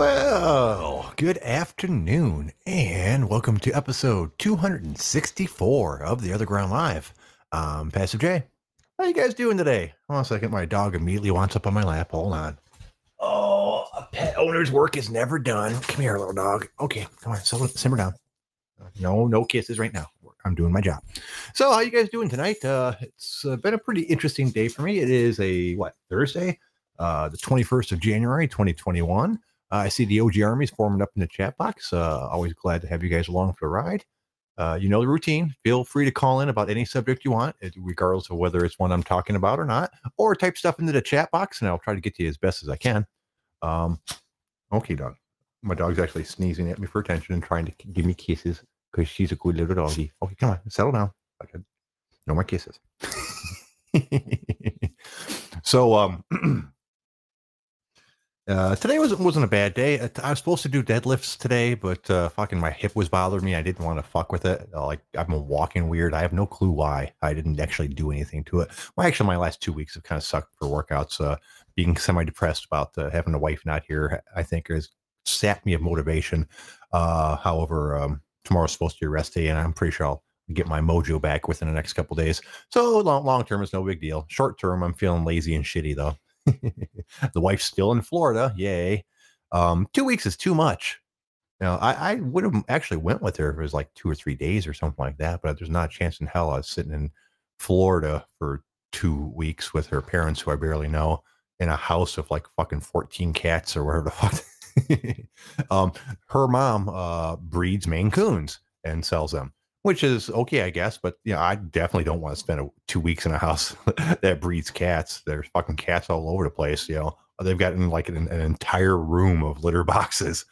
Well, good afternoon, and welcome to episode 264 of the Other Ground Live. I'm Passive J. How you guys doing today? Hold on a second. My dog immediately wants up on my lap. Hold on. Oh, a pet owner's work is never done. Come here, little dog. Okay, come on, simmer down. No, no kisses right now. I'm doing my job. So, how you guys doing tonight? Uh, it's uh, been a pretty interesting day for me. It is a what Thursday, uh, the 21st of January, 2021. Uh, I see the OG armies forming up in the chat box. Uh, always glad to have you guys along for the ride. Uh, you know the routine. Feel free to call in about any subject you want, regardless of whether it's one I'm talking about or not, or type stuff into the chat box, and I'll try to get to you as best as I can. Um, okay, dog. My dog's actually sneezing at me for attention and trying to give me kisses because she's a good little doggy. Okay, come on, settle down. Okay, no more kisses. so, um, uh, today wasn't wasn't a bad day. I was supposed to do deadlifts today, but uh, fucking my hip was bothering me. I didn't want to fuck with it. Uh, like I've been walking weird. I have no clue why. I didn't actually do anything to it. Well, actually, my last two weeks have kind of sucked for workouts. Uh, being semi depressed about uh, having a wife not here, I think has sapped me of motivation. Uh, however, um, tomorrow's supposed to be a rest day, and I'm pretty sure I'll get my mojo back within the next couple days. So long long term is no big deal. Short term, I'm feeling lazy and shitty though. the wife's still in Florida. Yay. Um, two weeks is too much. Now, I, I would have actually went with her if it was like two or three days or something like that, but there's not a chance in hell I was sitting in Florida for two weeks with her parents who I barely know in a house of like fucking 14 cats or whatever the fuck. um, her mom uh, breeds Maine Coons and sells them, which is okay, I guess. But you know, I definitely don't want to spend a, two weeks in a house that breeds cats. There's fucking cats all over the place. You know, they've got like an, an entire room of litter boxes.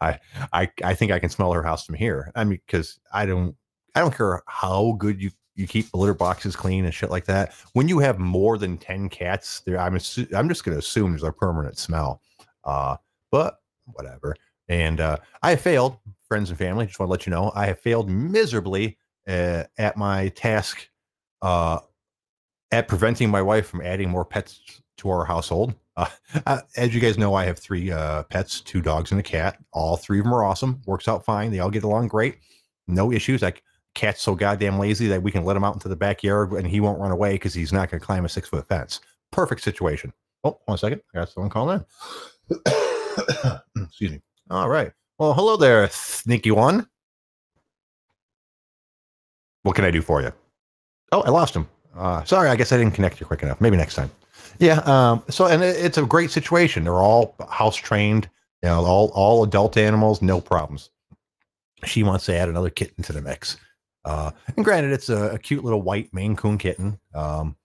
I, I, I think I can smell her house from here. I mean, because I don't, I don't care how good you you keep the litter boxes clean and shit like that. When you have more than ten cats, there, I'm assu- I'm just to assume there's a permanent smell. Uh, but whatever. And uh, I failed, friends and family. Just want to let you know, I have failed miserably uh, at my task uh, at preventing my wife from adding more pets to our household. Uh, uh, as you guys know, I have three uh, pets, two dogs and a cat. All three of them are awesome. Works out fine. They all get along great. No issues. Like cat's so goddamn lazy that we can let him out into the backyard and he won't run away because he's not going to climb a six foot fence. Perfect situation. Oh, one second. I got someone calling in. Excuse me. All right. Well, hello there, sneaky one. What can I do for you? Oh, I lost him. Uh, sorry, I guess I didn't connect you quick enough. Maybe next time. Yeah. Um, so, and it, it's a great situation. They're all house trained. You know, all all adult animals, no problems. She wants to add another kitten to the mix. Uh, and granted, it's a, a cute little white Maine Coon kitten. Um,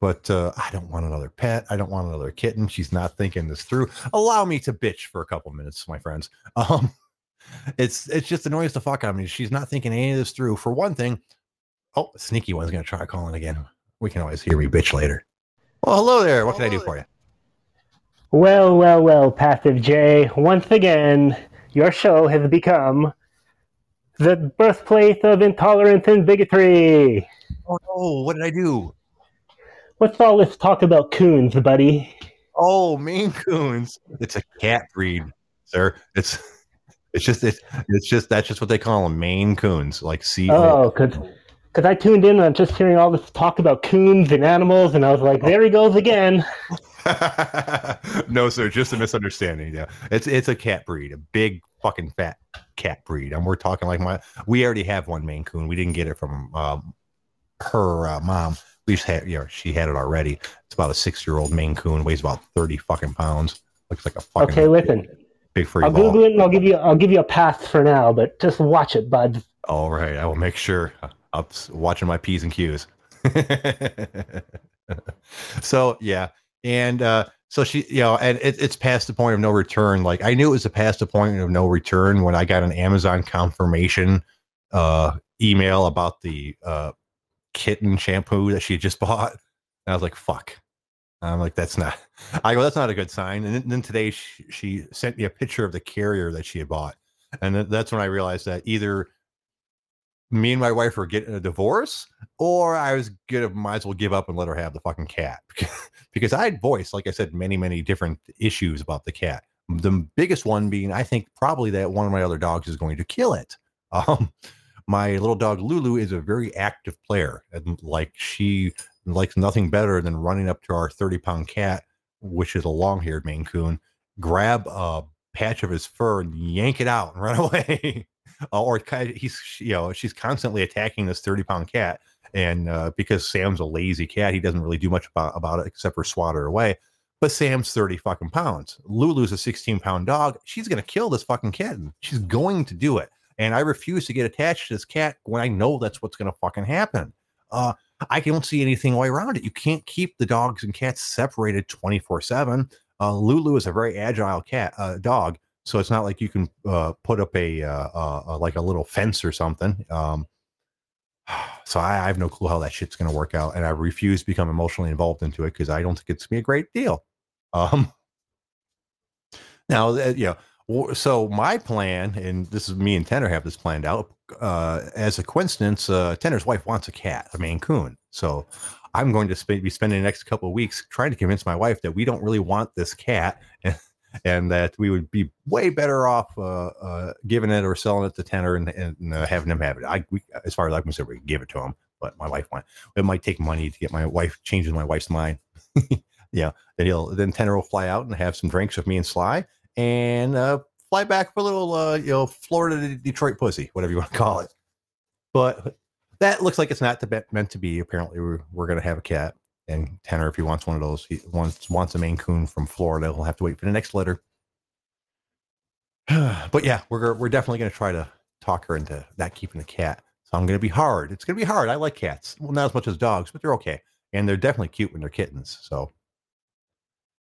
but uh, I don't want another pet. I don't want another kitten. She's not thinking this through. Allow me to bitch for a couple minutes, my friends. Um, it's it's just annoys the fuck out of me. She's not thinking any of this through. For one thing, oh, sneaky one's gonna try calling again. We can always hear me bitch later. Well, hello there. What can I do for you? Well, well, well, Passive J. Once again, your show has become the birthplace of intolerance and bigotry. Oh no, what did I do? What's all this talk about coons, buddy? Oh, Maine Coons. It's a cat breed, sir. It's it's just it's, it's just that's just what they call them, Maine Coons. Like see. Oh, because because I tuned in and I'm just hearing all this talk about coons and animals, and I was like, there he goes again. no, sir, just a misunderstanding. Yeah, it's it's a cat breed, a big fucking fat cat breed, and we're talking like my. We already have one Maine Coon. We didn't get it from um, her uh, mom. We just had, you know, she had it already. It's about a six-year-old Maine Coon, weighs about thirty fucking pounds. Looks like a fucking Okay, listen. big furry I'll ball. Google it and I'll give you I'll give you a pass for now, but just watch it, bud. All right, I will make sure. I'm watching my p's and q's. so yeah, and uh, so she, you know, and it, it's past the point of no return. Like I knew it was a past the point of no return when I got an Amazon confirmation uh, email about the uh, kitten shampoo that she had just bought. And I was like, "Fuck." I'm like, "That's not." I go, "That's not a good sign." And then, today she, she sent me a picture of the carrier that she had bought, and then that's when I realized that either me and my wife were getting a divorce, or I was gonna might as well give up and let her have the fucking cat because I had voiced, like I said, many many different issues about the cat. The biggest one being, I think, probably that one of my other dogs is going to kill it. Um, my little dog Lulu is a very active player, and like she likes nothing better than running up to our 30 pound cat, which is a long haired Maine Coon, grab a patch of his fur and yank it out and run away. uh, or he's, you know, she's constantly attacking this 30 pound cat. And uh, because Sam's a lazy cat, he doesn't really do much about, about it except for swat her away. But Sam's 30 fucking pounds. Lulu's a 16 pound dog. She's going to kill this fucking kitten. She's going to do it. And I refuse to get attached to this cat when I know that's what's going to fucking happen. Uh, I don't see anything way around it. You can't keep the dogs and cats separated 24 7. Uh, Lulu is a very agile cat uh, dog, so it's not like you can uh, put up a uh, uh, like a little fence or something. Um, so I, I, have no clue how that shit's going to work out, and I refuse to become emotionally involved into it because I don't think it's going to be a great deal. Um, now, uh, you know, so my plan, and this is me and Tenor have this planned out. Uh, as a coincidence, uh, Tenor's wife wants a cat, a Maine Coon. So I'm going to be spending the next couple of weeks trying to convince my wife that we don't really want this cat and, and that we would be way better off uh, uh, giving it or selling it to Tenor and, and uh, having him have it. I, we, as far as I'm concerned, we can give it to him, but my wife wants. It might take money to get my wife changes my wife's mind. yeah, then he'll then Tenor will fly out and have some drinks with me and Sly and uh, fly back for a little, uh, you know, Florida to Detroit pussy, whatever you want to call it. But that looks like it's not to be, meant to be. Apparently, we're, we're going to have a cat. And Tanner, if he wants one of those, he wants wants a Maine Coon from Florida. We'll have to wait for the next letter. but yeah, we're we're definitely going to try to talk her into not keeping the cat. So I'm going to be hard. It's going to be hard. I like cats. Well, not as much as dogs, but they're okay, and they're definitely cute when they're kittens. So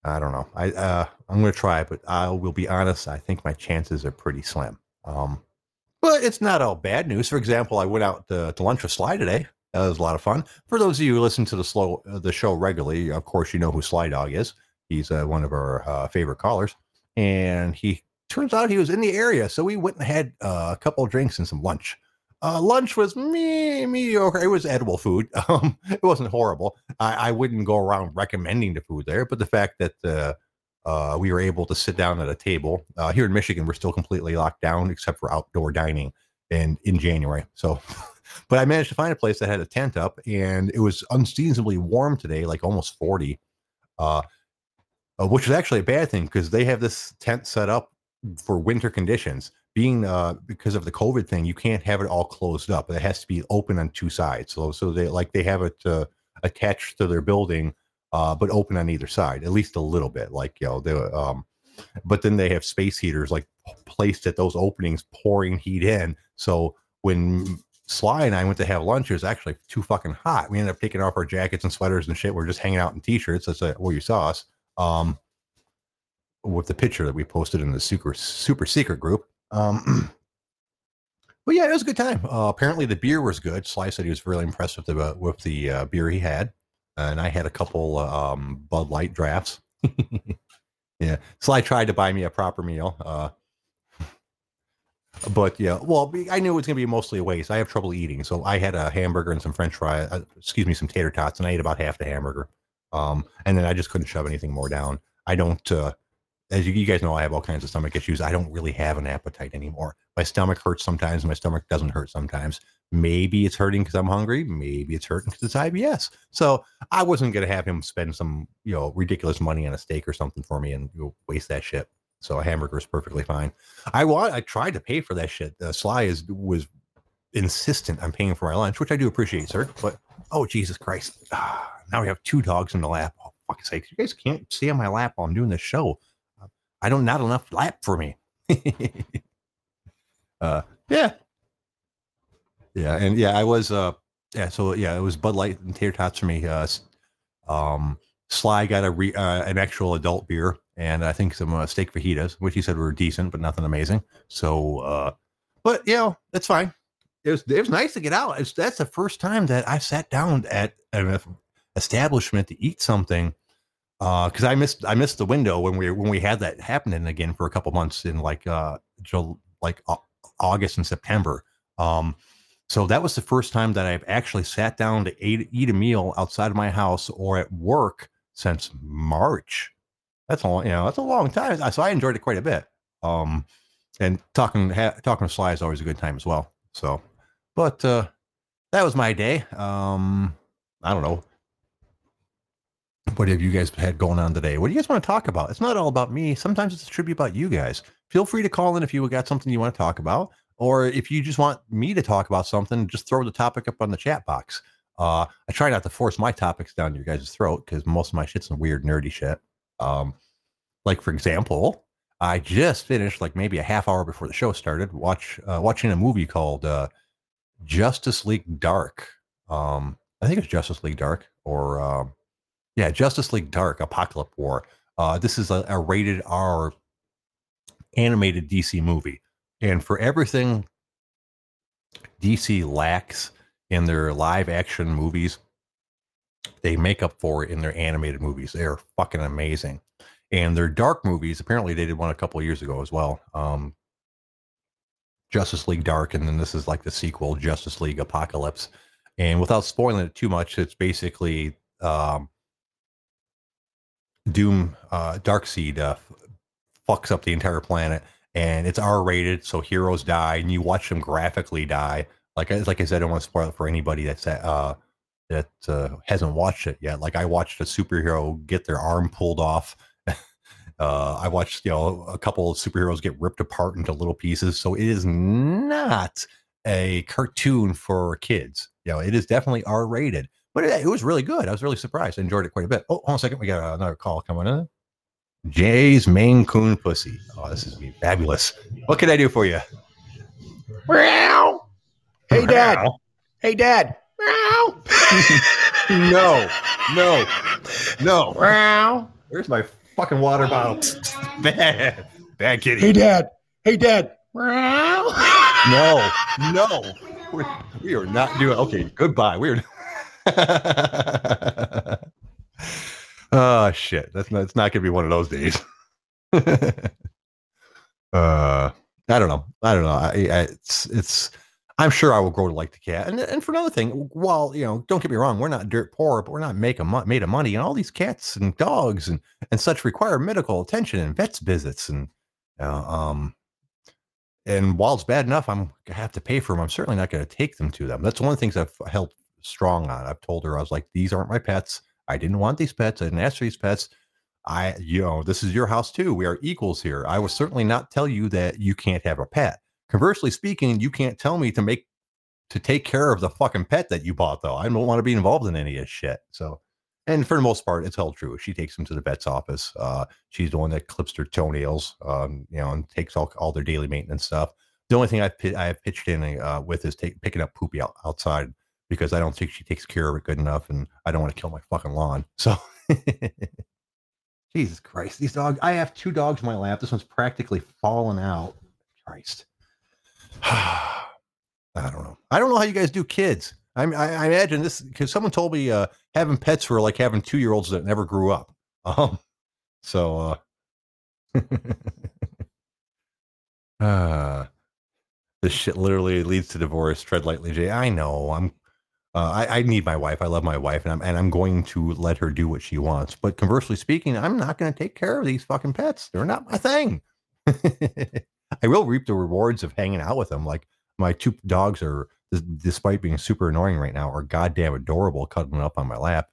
I don't know. I uh, I'm going to try, but I will be honest. I think my chances are pretty slim. Um, but it's not all bad news. For example, I went out to, to lunch with Sly today. That was a lot of fun. For those of you who listen to the slow uh, the show regularly, of course you know who Sly Dog is. He's uh, one of our uh, favorite callers, and he turns out he was in the area. So we went and had uh, a couple drinks and some lunch. Uh, lunch was me mediocre. It was edible food. Um, it wasn't horrible. I, I, wouldn't go around recommending the food there, but the fact that uh, uh, we were able to sit down at a table. Uh, here in Michigan, we're still completely locked down except for outdoor dining and in January. So, but I managed to find a place that had a tent up and it was unseasonably warm today, like almost 40, uh, uh which is actually a bad thing because they have this tent set up for winter conditions. Being uh, because of the COVID thing, you can't have it all closed up. It has to be open on two sides. So, so they like they have it uh, attached to their building uh, but open on either side, at least a little bit. Like you know, the um, but then they have space heaters like placed at those openings, pouring heat in. So when Sly and I went to have lunch, it was actually too fucking hot. We ended up taking off our jackets and sweaters and shit. We're just hanging out in t-shirts. That's where you saw us. Um, with the picture that we posted in the super super secret group. Um, but yeah, it was a good time. Uh, apparently, the beer was good. Sly said he was really impressed with the uh, with the uh, beer he had and I had a couple um, Bud Light drafts. yeah, Sly tried to buy me a proper meal. Uh, but yeah, well, I knew it was going to be mostly a waste. I have trouble eating, so I had a hamburger and some French fries. Uh, excuse me, some tater tots, and I ate about half the hamburger. Um, and then I just couldn't shove anything more down. I don't. Uh, as you, you, guys know, I have all kinds of stomach issues. I don't really have an appetite anymore. My stomach hurts sometimes. My stomach doesn't hurt sometimes. Maybe it's hurting because I'm hungry. Maybe it's hurting because it's IBS. So I wasn't going to have him spend some, you know, ridiculous money on a steak or something for me and you know, waste that shit. So a hamburger is perfectly fine. I want. I tried to pay for that shit. Uh, Sly is was insistent on paying for my lunch, which I do appreciate, sir. But oh Jesus Christ, ah, now we have two dogs in the lap. Oh fuck's sake, you guys can't see on my lap while I'm doing this show. I don't not enough lap for me. uh, yeah, yeah, and yeah, I was uh, yeah, so yeah, it was Bud Light and tater tots for me. Uh, um, Sly got a re, uh, an actual adult beer, and I think some uh, steak fajitas, which he said were decent, but nothing amazing. So, uh, but you know, that's fine. It was it was nice to get out. It's, that's the first time that I sat down at an establishment to eat something because uh, I missed I missed the window when we when we had that happening again for a couple months in like uh like August and September. Um, so that was the first time that I've actually sat down to eat, eat a meal outside of my house or at work since March. That's a long, you know, that's a long time. So I enjoyed it quite a bit. Um, and talking ha- talking to Sly is always a good time as well. So, but uh, that was my day. Um, I don't know. What have you guys had going on today? What do you guys want to talk about? It's not all about me. Sometimes it's a tribute about you guys. Feel free to call in if you got something you want to talk about, or if you just want me to talk about something, just throw the topic up on the chat box. Uh, I try not to force my topics down your guys' throat because most of my shit's some weird nerdy shit. Um, like for example, I just finished like maybe a half hour before the show started watch uh, watching a movie called uh, Justice League Dark. Um, I think it's Justice League Dark or um, yeah, Justice League Dark Apokolips War. Uh, this is a, a rated R animated DC movie, and for everything DC lacks in their live action movies, they make up for it in their animated movies. They are fucking amazing. And their dark movies, apparently they did one a couple years ago as well. Um, Justice League Dark, and then this is like the sequel, Justice League Apokolips. And without spoiling it too much, it's basically um, Doom, uh, Darkseid uh, fucks up the entire planet, and it's R rated, so heroes die, and you watch them graphically die. Like like I said, I don't want to spoil it for anybody that's uh, that uh, hasn't watched it yet. Like I watched a superhero get their arm pulled off. uh, I watched you know a couple of superheroes get ripped apart into little pieces. So it is not a cartoon for kids. You know, it is definitely R rated, but it, was really good. I was really surprised. I enjoyed it quite a bit. Oh, hold on a second. We got another call coming in. Jay's Maine Coon Pussy. Oh, this is fabulous. What can I do for you? Meow. Hey, Dad. Hey, Dad. Meow. no, no, no. Meow. Where's my fucking water bottle? bad, bad kitty. Hey, Dad. Hey, Dad. Meow. No, no. We're, we are not doing. Okay, goodbye. We're. Oh shit! That's not. It's not gonna be one of those days. uh, I don't know. I don't know. I, I, it's it's I'm sure I will grow to like the cat. And and for another thing, while you know, don't get me wrong, we're not dirt poor, but we're not making made of money. And all these cats and dogs and and such require medical attention and vets visits. And uh, um, and while it's bad enough, I'm gonna have to pay for them. I'm certainly not going to take them to them. That's one of the things I've held strong on. I've told her I was like, these aren't my pets. I didn't want these pets. I didn't ask for these pets. I, you know, this is your house too. We are equals here. I will certainly not tell you that you can't have a pet. Conversely speaking, you can't tell me to make to take care of the fucking pet that you bought, though. I don't want to be involved in any of this shit. So, and for the most part, it's held true. She takes them to the vet's office. Uh, she's the one that clips their toenails, um, you know, and takes all, all their daily maintenance stuff. The only thing I have pitched in uh, with is take, picking up poopy out, outside because I don't think she takes care of it good enough, and I don't want to kill my fucking lawn. So, Jesus Christ, these dogs! I have two dogs in my lap. This one's practically fallen out. Christ. I don't know. I don't know how you guys do kids. I, I, imagine this because someone told me uh, having pets were like having two year olds that never grew up. Um, so, uh, uh, this shit literally leads to divorce. Tread lightly, Jay. I know. I'm. Uh, I, I need my wife. I love my wife, and I'm and I'm going to let her do what she wants. But conversely speaking, I'm not going to take care of these fucking pets. They're not my thing. I will reap the rewards of hanging out with them. Like my two dogs are, despite being super annoying right now, are goddamn adorable, cuddling up on my lap.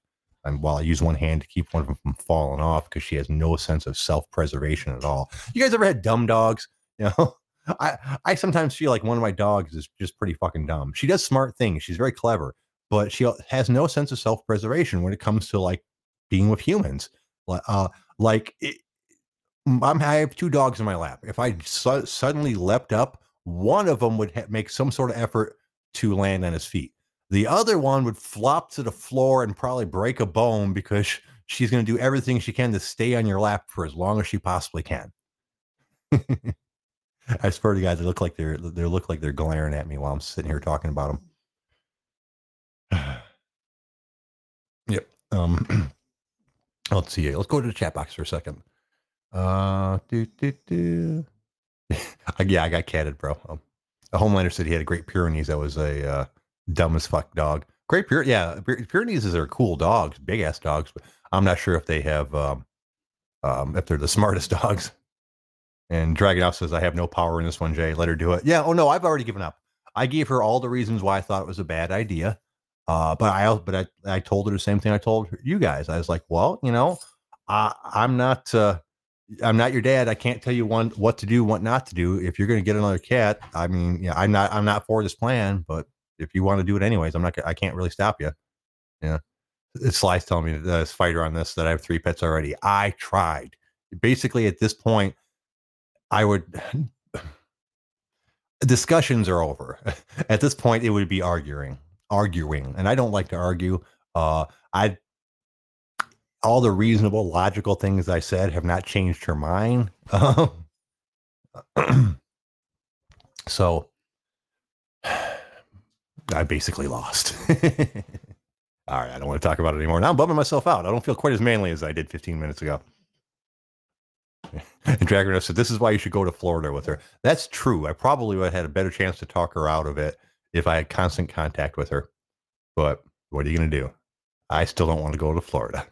And while I use one hand to keep one of them from falling off because she has no sense of self preservation at all. You guys ever had dumb dogs? You know, I I sometimes feel like one of my dogs is just pretty fucking dumb. She does smart things. She's very clever, but she has no sense of self preservation when it comes to like being with humans. Uh, like it, I have two dogs in my lap. If I su- suddenly leapt up, one of them would ha- make some sort of effort to land on his feet. The other one would flop to the floor and probably break a bone because she's going to do everything she can to stay on your lap for as long as she possibly can. I swear to God, they look like they're they look like they're glaring at me while I'm sitting here talking about them. yep. Um, let's see. Let's go to the chat box for a second. Uh, do, do, do. yeah, I got catted, bro. Um, a Homelander said he had a Great Pyrenees. That was a uh, dumb as fuck dog. Great Pyrenees, yeah, Pyrenees are cool dogs, big ass dogs. But I'm not sure if they have um, um, if they're the smartest dogs. And Dragon Out says, I have no power in this one, Jay. Let her do it. Yeah. Oh, no, I've already given up. I gave her all the reasons why I thought it was a bad idea. Uh, but I, but I, I told her the same thing I told you guys. I was like, well, you know, I, I'm not, uh, I'm not your dad. I can't tell you one what to do, what not to do. If you're going to get another cat, I mean, yeah, I'm not, I'm not for this plan. But if you want to do it anyways, I'm not, I can't really stop you. Yeah. It's Sly's telling me that this fighter on this that I have three pets already. I tried. Basically, at this point, I would discussions are over. At this point, it would be arguing, arguing, and I don't like to argue. Uh, I all the reasonable, logical things I said have not changed her mind. so I basically lost. all right, I don't want to talk about it anymore. Now I'm bumming myself out. I don't feel quite as manly as I did 15 minutes ago. and Dragon said, This is why you should go to Florida with her. That's true. I probably would have had a better chance to talk her out of it if I had constant contact with her. But what are you going to do? I still don't want to go to Florida.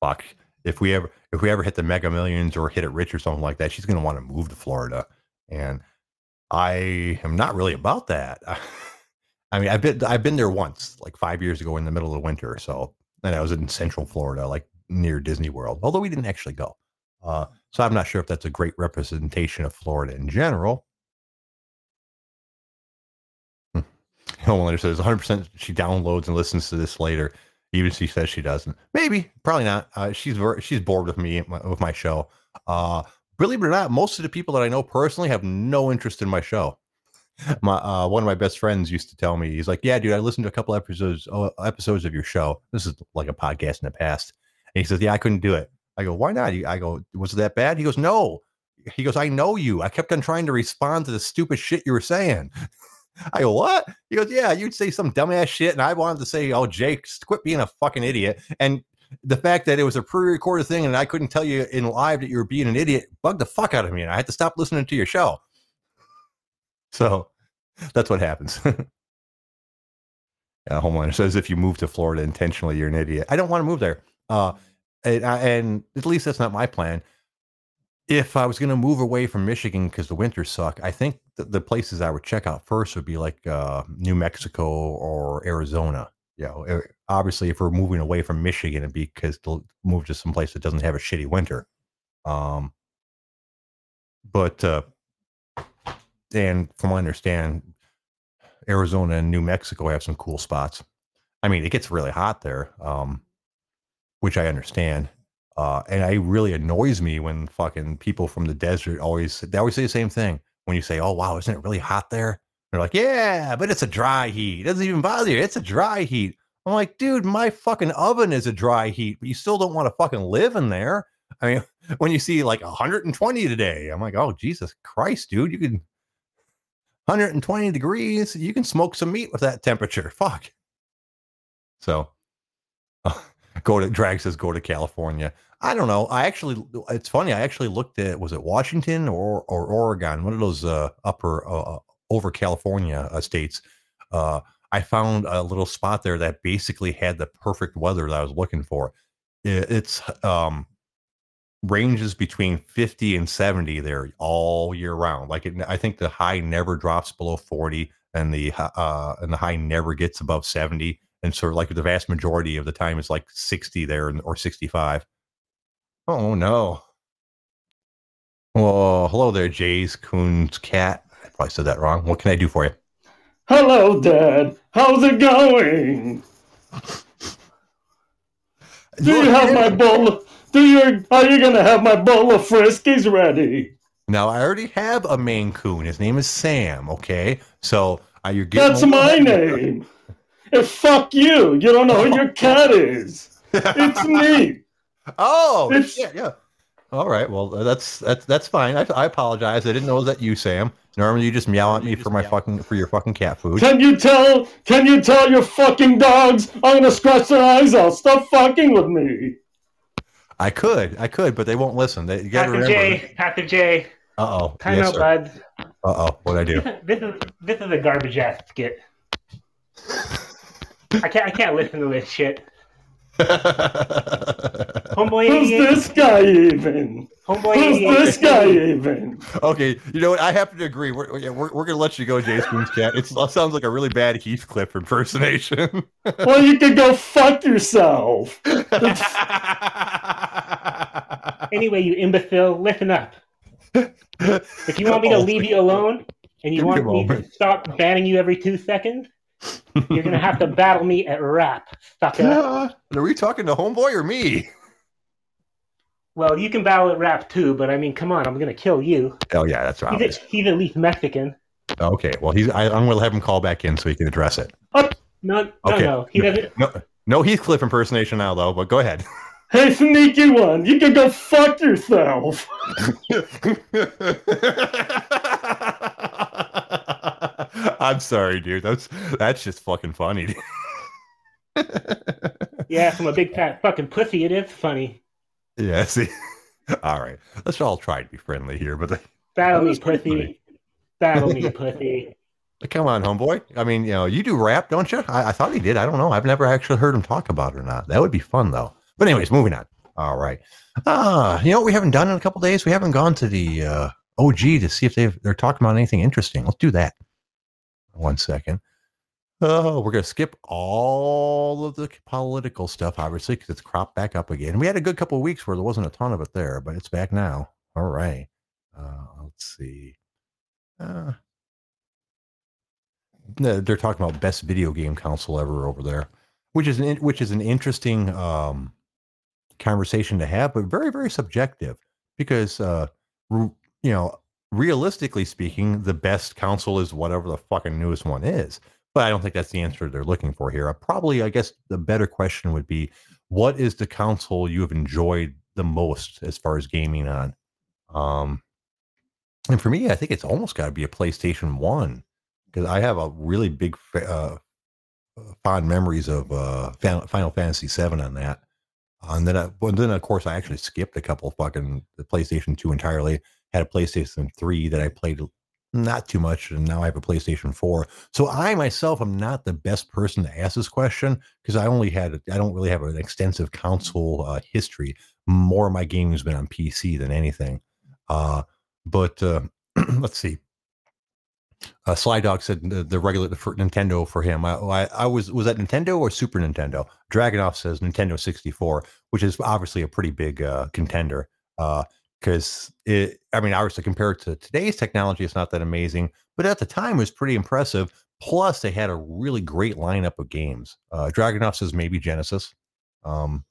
Fuck. If we ever if we ever hit the mega millions or hit it rich or something like that, she's going to want to move to Florida. And I am not really about that. I mean, I've been I've been there once, like five years ago in the middle of winter. So, and I was in Central Florida, like near Disney World. Although we didn't actually go. Uh, so I'm not sure if that's a great representation of Florida in general. Homelander says 100% she downloads and listens to this later, even if she says she doesn't. Maybe, probably not. Uh, she's she's bored with me with my show. Uh, believe it or not, most of the people that I know personally have no interest in my show. My uh, one of my best friends used to tell me, he's like, "Yeah, dude, I listened to a couple episodes oh, episodes of your show. This is like a podcast in the past." And he says, "Yeah, I couldn't do it. I go, why not? I go, was it that bad? He goes, no. He goes, I know you. I kept on trying to respond to the stupid shit you were saying. I go, what? He goes, yeah, you'd say some dumbass shit. And I wanted to say, oh, Jake, quit being a fucking idiot. And the fact that it was a pre-recorded thing and I couldn't tell you in live that you were being an idiot bugged the fuck out of me. And I had to stop listening to your show. So that's what happens. yeah, Homelander says if you move to Florida intentionally, you're an idiot. I don't want to move there. Uh, and, and at least that's not my plan. If I was going to move away from Michigan because the winters suck, I think the, the, places I would check out first would be like uh, New Mexico or Arizona. You know, eh, obviously, if we're moving away from Michigan, it'd be because to move to some place that doesn't have a shitty winter. Um, but uh, and from what I understand, Arizona and New Mexico have some cool spots. I mean, it gets really hot there. Um, which I understand. Uh, and it really annoys me when fucking people from the desert always they always say the same thing. When you say, "Oh wow, isn't it really hot there?" They're like, "Yeah, but it's a dry heat. It doesn't even bother you. It's a dry heat." I'm like, dude, my fucking oven is a dry heat, but you still don't want to fucking live in there. I mean, when you see like 120 today, I'm like, oh Jesus Christ, dude, you can 120 degrees, you can smoke some meat with that temperature. Fuck. So, uh, go to drag says go to California. I don't know. I actually, it's funny. I actually looked at was it Washington or or Oregon, one of those uh, upper uh, uh over California uh, states. Uh, I found a little spot there that basically had the perfect weather that I was looking for. It, it's um, ranges between 50 and 70 there all year round. Like it, I think the high never drops below 40 and the uh and the high never gets above 70 and sort of like the vast majority of the time is like 60 there or 65 oh no. Well hello there jays coon's cat. I probably said that wrong. What can i do for you? Hello dad. How's it going? Do you have my bowl do you are you gonna have my bowl of friskies ready? Now i already have a maine coon. His name is sam okay? So uh, you're getting that's my name. And fuck you. You don't know who your cat is. It's me. Oh, it's, yeah, yeah. All right. Well, that's that's that's fine. I, I apologize. I didn't know it was that you, Sam. Normally, you just meow at me for my fucking for your fucking cat food. Can you tell? Can you tell your fucking dogs I'm gonna scratch their eyes out? Stop fucking with me. I could, I could, but they won't listen. They, you got to remember. J, Path J. Uh oh. Time yes, out, bud. Uh oh. What I do? This is this is a garbage ass skit. I can't I can't listen to this shit. Homeboy Who's 88. this guy even? Homeboy Who's 88. this guy even? okay, you know what? I happen to agree. We're, yeah, we're, we're gonna let you go, Jay Spoon's cat. It's, it sounds like a really bad Heathcliff impersonation. Well, you can go fuck yourself. Anyway, you imbecile, listen up. If you want me to oh. leave you alone and you Give want a me to stop banning you every two seconds, you're gonna have to battle me at rap, sucker. Are we talking to homeboy or me? Well, you can battle at rap too, but I mean, come on, I'm gonna kill you. Oh yeah, that's He's, he's at least Mexican. Okay, well he's. I, I'm gonna have him call back in so he can address it. Oh, no, no, Okay. no. He doesn't. No, no Heathcliff impersonation now though. But go ahead. Hey, sneaky one, you can go fuck yourself. I'm sorry, dude. That's that's just fucking funny. Yeah, from a big fat fucking pussy, it is funny. yeah. See. All right. Let's all try to be friendly here, but Battle That me, was pretty pussy. Battle me, pussy. come on, homeboy. I mean, you know, you do rap, don't you? I, I thought he did. I don't know. I've never actually heard him talk about it or not. That would be fun though. But anyways, moving on. All right. Ah, you know what we haven't done in a couple days? We haven't gone to the uh, OG to see if they've they're talking about anything interesting. Let's do that. One second. Oh, we're gonna skip all of the political stuff, obviously, because it's cropped back up again. We had a good couple of weeks where there wasn't a ton of it there, but it's back now. All right. Uh, let's see. Uh, they're talking about best video game console ever over there, which is an which is an interesting um, conversation to have, but very very subjective because uh, you know realistically speaking, the best console is whatever the fucking newest one is. But I don't think that's the answer they're looking for here. Uh, Probably, I guess the better question would be, what is the console you have enjoyed the most as far as gaming on? Um, and for me, I think it's almost got to be a PlayStation One because I have a really big uh, fond memories of uh, Final, Fantasy VII on that. and then, I, well, then of course, I actually skipped a couple fucking the PlayStation Two entirely. Had a PlayStation Three that I played not too much, and now I have a PlayStation Four. So I myself am not the best person to ask this question because I only had I don't really have an extensive console uh, history. More of my gaming has been on PC than anything. Uh, but uh, let's see. Uh, Sly Dog said the, the regular for Nintendo for him. I, I, I was was that Nintendo or Super Nintendo? Dragonoff says Nintendo 64, which is obviously a pretty big uh, contender. Because it, I mean, obviously compared to today's technology, it's not that amazing, but at the time it was pretty impressive. Plus, they had a really great lineup of games. Uh, Dragonoff says maybe Genesis. Um,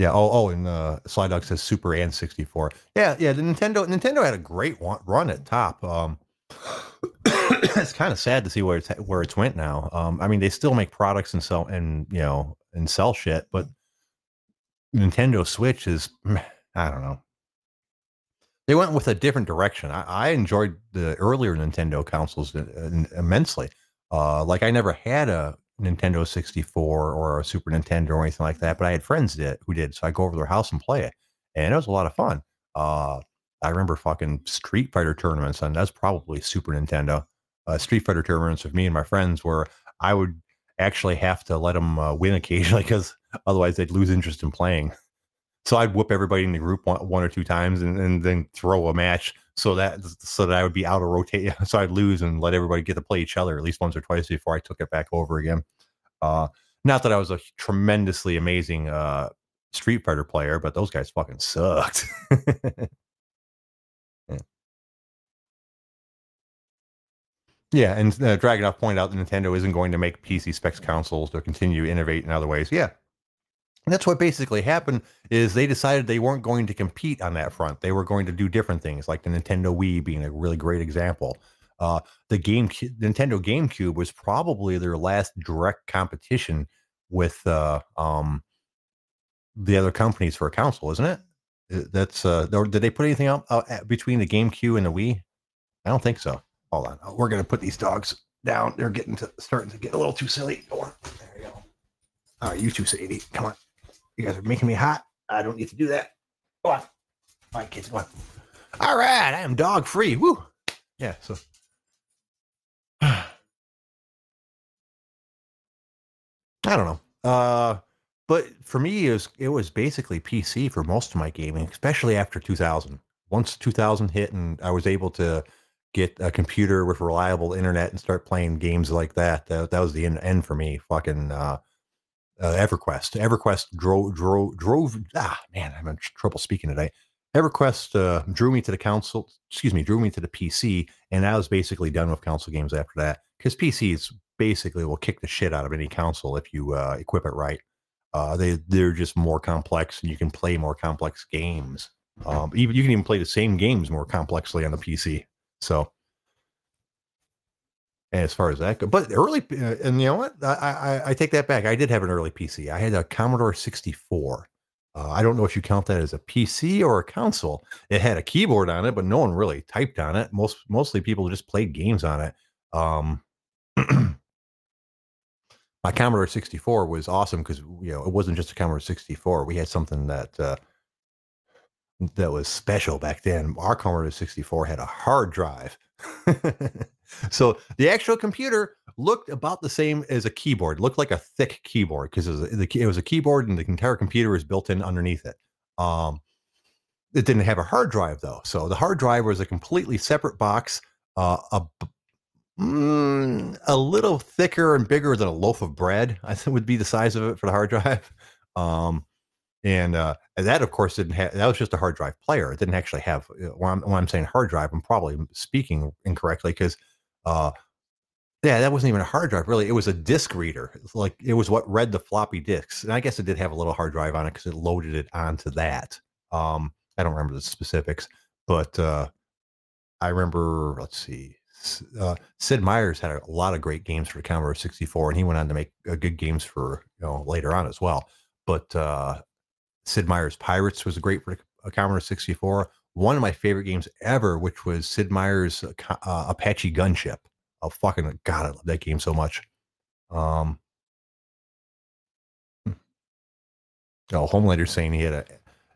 Yeah. Oh, oh, and uh, Sly Dog says Super and 64. Yeah, yeah. The Nintendo Nintendo had a great run at top. Um, it's kind of sad to see where it's where it's went now. Um, I mean, they still make products and sell and you know and sell shit, but Nintendo Switch is I don't know. They went with a different direction. I, I enjoyed the earlier Nintendo consoles uh, immensely. Uh, like I never had a Nintendo 64 or a Super Nintendo or anything like that, but I had friends that who did. So I go over their house and play it, and it was a lot of fun. Uh, I remember fucking Street Fighter tournaments, and that's probably Super Nintendo. Uh, Street Fighter tournaments with me and my friends, where I would actually have to let them uh, win occasionally because otherwise they'd lose interest in playing. So I'd whoop everybody in the group one, one or two times, and, and then throw a match so that so that I would be out of rotate. So I'd lose and let everybody get to play each other at least once or twice before I took it back over again. Uh, not that I was a tremendously amazing uh, Street Fighter player, but those guys fucking sucked. yeah. and uh, Dragonoff pointed out that Nintendo isn't going to make PC specs consoles to continue to innovate in other ways. Yeah, that's what basically happened is they decided they weren't going to compete on that front. They were going to do different things, like the Nintendo Wii being a really great example. Uh, the game Nintendo GameCube was probably their last direct competition with uh, um, the other companies for a console, isn't it? That's uh, did they put anything out uh, between the GameCube and the Wii? I don't think so. Hold on, we're gonna put these dogs down. They're getting to starting to get a little too silly. There you go. All right, you two, Sadie, come on. You guys are making me hot. I don't need to do that. Go on. All right, kids, go on. All right, I am dog free. Woo. Yeah, so I don't know. Uh, but for me, it was it was basically PC for most of my gaming, especially after 2000. Once 2000 hit, and I was able to get a computer with reliable internet and start playing games like that. That, that was the end, end for me. Fucking uh, uh, EverQuest. EverQuest drove drove drove. Ah, man, I'm in trouble speaking today. EverQuest uh, drew me to the console. Excuse me, drew me to the PC, and I was basically done with console games after that because PCs basically will kick the shit out of any console if you uh, equip it right. Uh, they they're just more complex, and you can play more complex games. Um, even you can even play the same games more complexly on the PC. So, as far as that goes, but early, uh, and you know what? I, I, I take that back. I did have an early PC. I had a Commodore 64. Uh, I don't know if you count that as a PC or a console. It had a keyboard on it, but no one really typed on it. Most mostly people just played games on it. Um, my Commodore 64 was awesome because you know it wasn't just a Commodore 64. We had something that uh, that was special back then. Our Commodore 64 had a hard drive. so the actual computer looked about the same as a keyboard, looked like a thick keyboard because it, it was a keyboard and the entire computer was built in underneath it. Um, it didn't have a hard drive though. So the hard drive was a completely separate box, uh, a, mm, a little thicker and bigger than a loaf of bread, I think would be the size of it for the hard drive. Um, and uh, that, of course, didn't have that was just a hard drive player. It didn't actually have. uh, When I'm, when I'm saying hard drive, I'm probably speaking incorrectly because, uh, yeah, that wasn't even a hard drive. Really, it was a disk reader. Like it was what read the floppy disks, and I guess it did have a little hard drive on it because it loaded it onto that. Um, I don't remember the specifics, but uh, I remember. Let's see. Uh, Sid Meier's had a lot of great games for the Commodore 64, and he went on to make uh, good games for you know later on as well. But uh, Sid Meier's Pirates was a great for a Commodore 64. One of my favorite games ever, which was Sid Meier's uh, uh, Apache Gunship. Oh, fucking God, I love that game so much. Um, hmm. oh, Homelander's saying he had a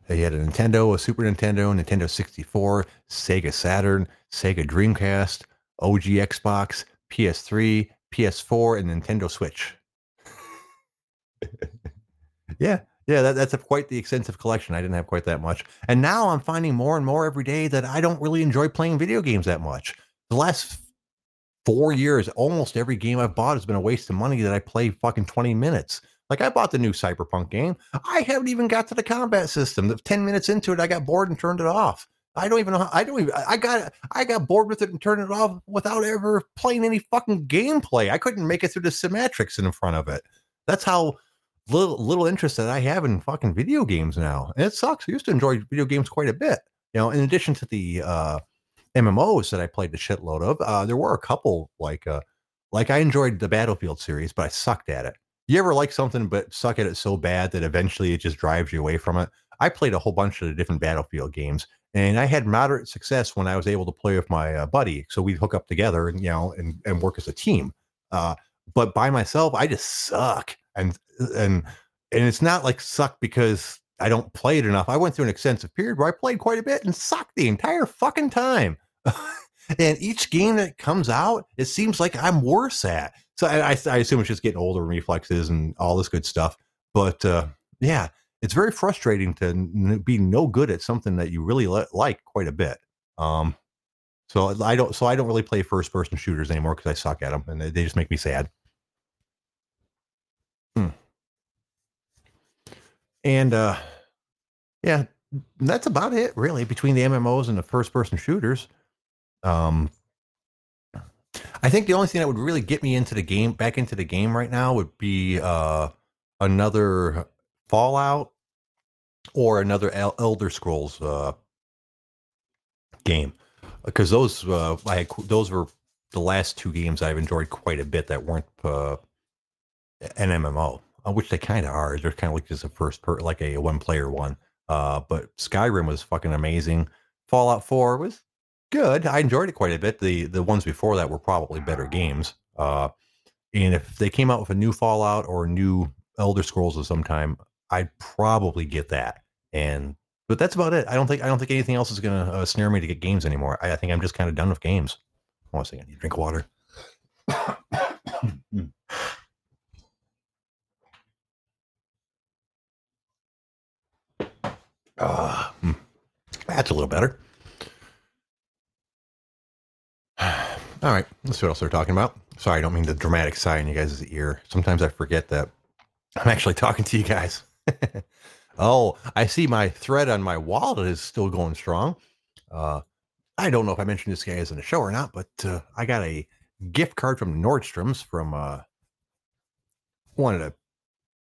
he had a Nintendo, a Super Nintendo, Nintendo 64, Sega Saturn, Sega Dreamcast, OG Xbox, PS3, PS4, and Nintendo Switch. yeah, yeah, that, that's a, quite the extensive collection. I didn't have quite that much. And now I'm finding more and more every day that I don't really enjoy playing video games that much. The last four years, almost every game I've bought has been a waste of money that I play fucking 20 minutes. Like I bought the new Cyberpunk game. I haven't even got to the combat system. The 10 minutes into it, I got bored and turned it off. I don't even know how I don't even I got I got bored with it and turned it off without ever playing any fucking gameplay. I couldn't make it through the cinematics in front of it. That's how little little interest that I have in fucking video games now. And it sucks. I used to enjoy video games quite a bit. You know, in addition to the uh MMOs that I played a shitload of, uh there were a couple like uh like I enjoyed the Battlefield series, but I sucked at it. You ever like something but suck at it so bad that eventually it just drives you away from it? I played a whole bunch of the different Battlefield games, and I had moderate success when I was able to play with my uh, buddy. So we'd hook up together and you know and and work as a team. Uh, but by myself, I just suck, and and and it's not like suck because I don't play it enough. I went through an extensive period where I played quite a bit and sucked the entire fucking time. and each game that comes out, it seems like I'm worse at. So I, I, I assume it's just getting older, reflexes, and all this good stuff. But uh, yeah, it's very frustrating to n- be no good at something that you really li- like quite a bit. Um, so I don't, so I don't really play first person shooters anymore because I suck at them, and they, they just make me sad. And uh, yeah, that's about it really between the MMOs and the first person shooters. Um, I think the only thing that would really get me into the game, back into the game right now, would be uh, another Fallout or another El- Elder Scrolls uh, game, because those uh, I had, those were the last two games I've enjoyed quite a bit that weren't uh, an MMO, uh, which they kind of are. They're kind of like just a first per like a one player one. Uh, but Skyrim was fucking amazing. Fallout Four was good. I enjoyed it quite a bit. The the ones before that were probably better games. Uh, and if they came out with a new Fallout or a new Elder Scrolls of some time, I'd probably get that. And but that's about it. I don't think I don't think anything else is gonna uh, snare me to get games anymore. I, I think I'm just kind of done with games. One second, I need to drink water. Uh, hmm. that's a little better. All right, let's see what else they're talking about. Sorry, I don't mean the dramatic sigh in you guys' ear. Sometimes I forget that I'm actually talking to you guys. oh, I see my thread on my wallet is still going strong. Uh, I don't know if I mentioned this guy is in the show or not, but uh, I got a gift card from Nordstrom's from uh, one of the,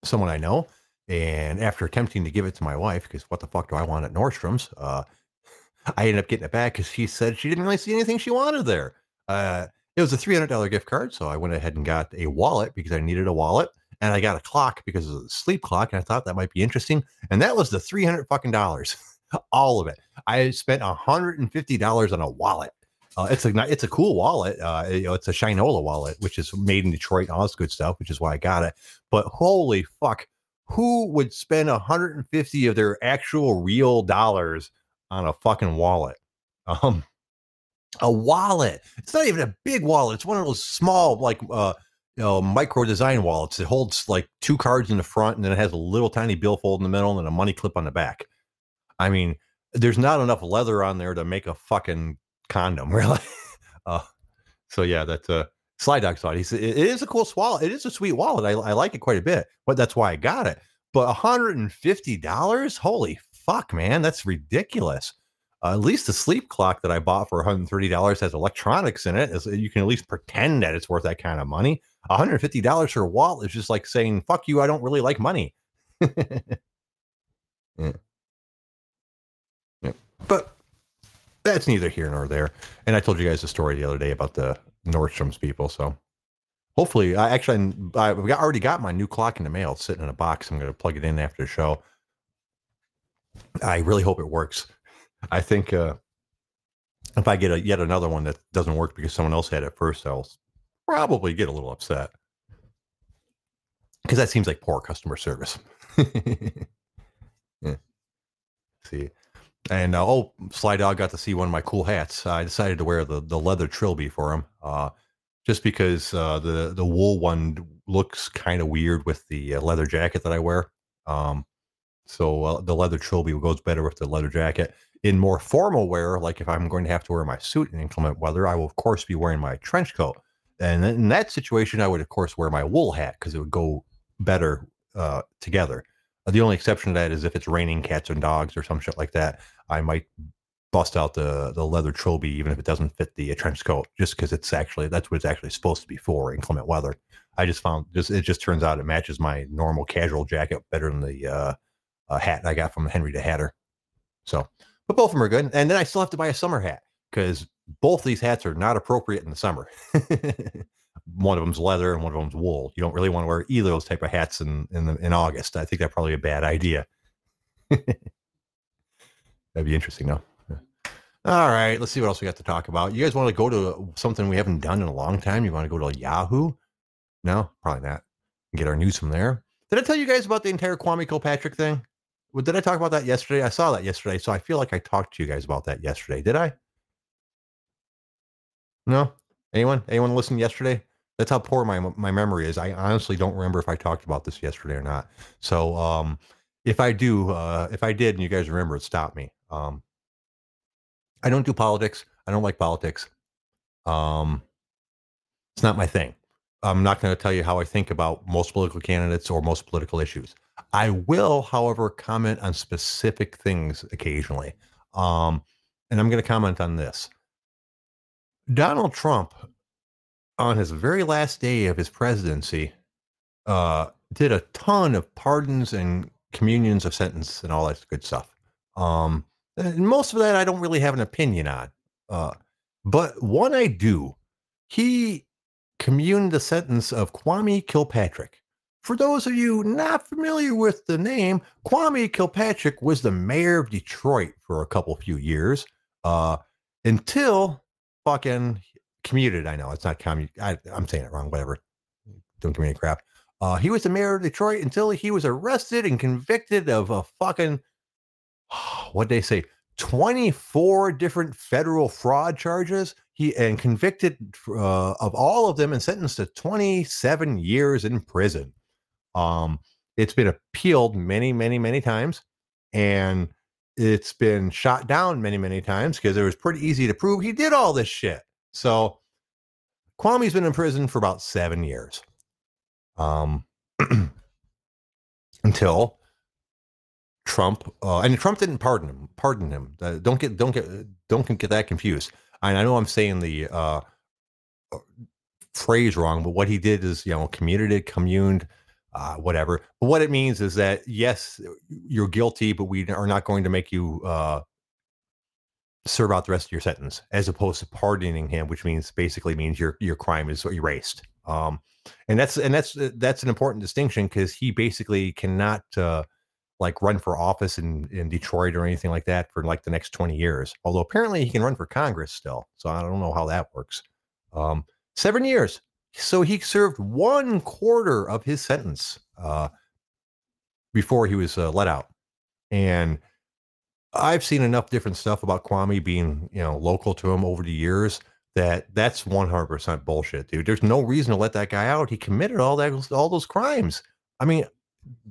someone I know. And after attempting to give it to my wife, because what the fuck do I want at Nordstrom's? Uh, I ended up getting it back because she said she didn't really see anything she wanted there. Uh, it was a $300 gift card. So I went ahead and got a wallet because I needed a wallet. And I got a clock because of a sleep clock. And I thought that might be interesting. And that was the 300 fucking dollars. All of it. I spent $150 on a wallet. Uh, it's a it's a cool wallet. Uh, you know, it's a Shinola wallet, which is made in Detroit and all this good stuff, which is why I got it. But holy fuck, who would spend 150 of their actual real dollars on a fucking wallet? Um, a wallet. It's not even a big wallet. It's one of those small, like uh, you know, micro design wallets. It holds like two cards in the front, and then it has a little tiny billfold in the middle and a money clip on the back. I mean, there's not enough leather on there to make a fucking condom, really. uh, so yeah, that's uh, Sly Dog saw it. He said it is a cool wallet. It is a sweet wallet. I, I like it quite a bit, but that's why I got it. But 150 dollars, holy fuck, man, that's ridiculous. Uh, at least the sleep clock that I bought for 130 dollars has electronics in it. Is you can at least pretend that it's worth that kind of money. 150 dollars for a wallet is just like saying "fuck you." I don't really like money. yeah. Yeah. But that's neither here nor there. And I told you guys a story the other day about the Nordstrom's people. So hopefully, I actually I've already got my new clock in the mail. It's sitting in a box. I'm going to plug it in after the show. I really hope it works. I think uh, if I get a, yet another one that doesn't work because someone else had it first, I'll probably get a little upset because that seems like poor customer service. yeah. See, and uh, oh, Sly Dog got to see one of my cool hats. I decided to wear the the leather trilby for him, uh, just because uh, the the wool one looks kind of weird with the uh, leather jacket that I wear. Um, so uh, the leather trilby goes better with the leather jacket. In more formal wear, like if I'm going to have to wear my suit in inclement weather, I will of course be wearing my trench coat. And in that situation, I would of course wear my wool hat because it would go better uh, together. The only exception to that is if it's raining cats and dogs or some shit like that. I might bust out the the leather trilby even if it doesn't fit the trench coat, just because it's actually that's what it's actually supposed to be for inclement weather. I just found just it just turns out it matches my normal casual jacket better than the uh, uh, hat I got from Henry the Hatter. So, but both of them are good. And then I still have to buy a summer hat because both these hats are not appropriate in the summer. one of them's leather and one of them's wool. You don't really want to wear either of those type of hats in in, the, in August. I think that's probably a bad idea. That'd be interesting, though. All right, let's see what else we got to talk about. You guys want to go to something we haven't done in a long time? You want to go to Yahoo? No, probably not. Get our news from there. Did I tell you guys about the entire Kwame Kilpatrick thing? Did I talk about that yesterday? I saw that yesterday, so I feel like I talked to you guys about that yesterday. Did I? No. Anyone? Anyone listen yesterday? That's how poor my my memory is. I honestly don't remember if I talked about this yesterday or not. So, um, if I do, uh, if I did, and you guys remember it, stop me. Um, I don't do politics. I don't like politics. Um, it's not my thing. I'm not going to tell you how I think about most political candidates or most political issues. I will, however, comment on specific things occasionally. Um, and I'm going to comment on this. Donald Trump, on his very last day of his presidency, uh, did a ton of pardons and communions of sentence and all that good stuff. Um, and most of that I don't really have an opinion on. Uh, but one I do. He communed the sentence of Kwame Kilpatrick. For those of you not familiar with the name, Kwame Kilpatrick was the mayor of Detroit for a couple few years uh, until fucking commuted. I know it's not commu. I, am saying it wrong. Whatever. Don't give me any crap. Uh, he was the mayor of Detroit until he was arrested and convicted of a fucking what they say 24 different federal fraud charges he and convicted uh, of all of them and sentenced to 27 years in prison um it's been appealed many many many times and it's been shot down many, many times because it was pretty easy to prove he did all this shit. So Kwame's been in prison for about seven years. Um, until Trump, uh, and Trump didn't pardon him. Pardon him. Uh, don't get don't get don't get that confused. And I know I'm saying the uh, uh, phrase wrong, but what he did is you know commuted, communed, uh, whatever. But what it means is that yes, you're guilty, but we are not going to make you uh, serve out the rest of your sentence, as opposed to pardoning him, which means basically means your your crime is erased. Um, and that's and that's that's an important distinction because he basically cannot uh, like run for office in in Detroit or anything like that for like the next twenty years. Although apparently he can run for Congress still, so I don't know how that works. Um, seven years, so he served one quarter of his sentence uh, before he was uh, let out, and. I've seen enough different stuff about Kwame being, you know, local to him over the years that that's 100% bullshit, dude. There's no reason to let that guy out. He committed all that all those crimes. I mean,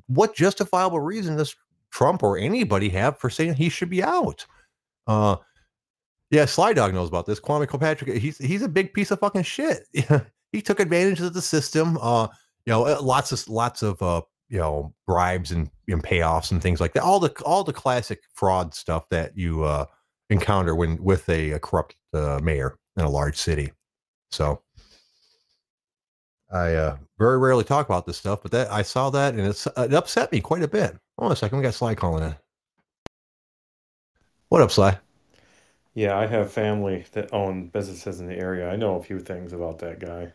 what justifiable reason does Trump or anybody have for saying he should be out? Uh yeah, Sly Dog knows about this. Kwame Kilpatrick, he's he's a big piece of fucking shit. he took advantage of the system. Uh, you know, uh, lots of lots of uh, you know, bribes and, and payoffs and things like that. All the all the classic fraud stuff that you uh encounter when with a, a corrupt uh, mayor in a large city. So I uh, very rarely talk about this stuff, but that I saw that and it's it upset me quite a bit. Hold on a second, we got Sly calling in. What up, Sly? Yeah, I have family that own businesses in the area. I know a few things about that guy.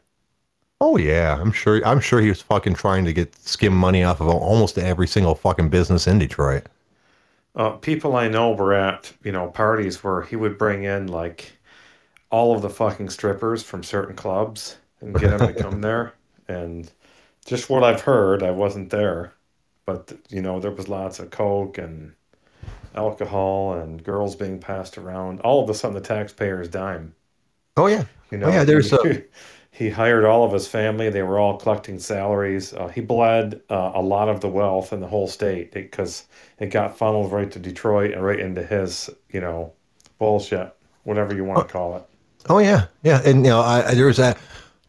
Oh yeah, I'm sure. I'm sure he was fucking trying to get skim money off of almost every single fucking business in Detroit. Uh, people I know were at you know parties where he would bring in like all of the fucking strippers from certain clubs and get them to come there. And just what I've heard, I wasn't there, but you know there was lots of coke and alcohol and girls being passed around. All of this on the taxpayer's dime. Oh yeah, You know, oh yeah. There's he, a he hired all of his family. They were all collecting salaries. Uh, he bled uh, a lot of the wealth in the whole state because it got funneled right to Detroit and right into his, you know, bullshit, whatever you want to call it. Oh yeah, yeah, and you know, I, there was a,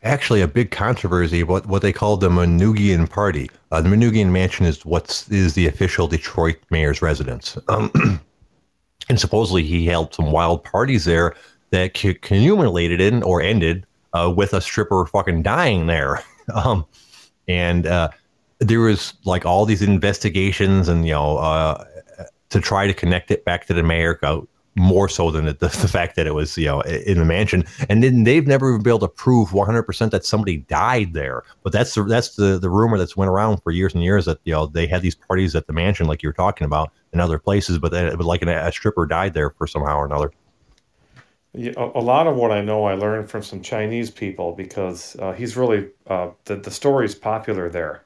actually a big controversy what what they called the Manoogian Party. Uh, the Manoogian Mansion is what's is the official Detroit mayor's residence, um, and supposedly he held some wild parties there that c- accumulated in or ended uh, with a stripper fucking dying there, um, and uh, there was like all these investigations and you know uh, to try to connect it back to the mayor. uh, more so than the, the fact that it was you know in the mansion. And then they've never been able to prove 100% that somebody died there. But that's the that's the the rumor that's went around for years and years that you know they had these parties at the mansion like you were talking about in other places but then it was like an, a stripper died there for somehow or another a, lot of what I know I learned from some Chinese people because uh, he's really uh, the the story's popular there.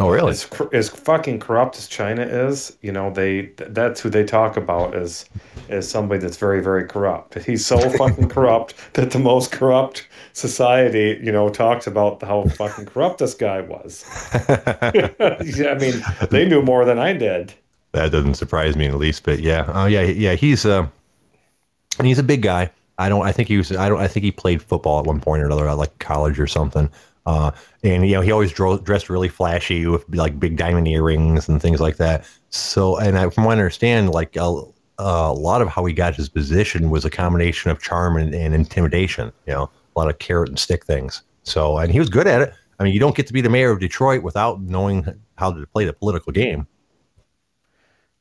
oh really As as fucking corrupt as China is, you know, they that's who they talk about as as somebody that's very very corrupt. He's so fucking corrupt that the most corrupt society, you know, talks about how fucking corrupt this guy was. Yeah, I mean, they knew more than I did. that doesn't surprise me in the least bit yeah oh yeah yeah he's uh and he's a big guy. I don't i think he was i don't i think he played football at one point or another like college or something. Uh and you know he always dro- dressed really flashy with like big diamond earrings and things like that. So and I, from what i understand like a, a lot of how he got his position was a combination of charm and, and intimidation you know a lot of carrot and stick things. So and he was good at it. I mean you don't get to be the mayor of detroit without knowing how to play the political game.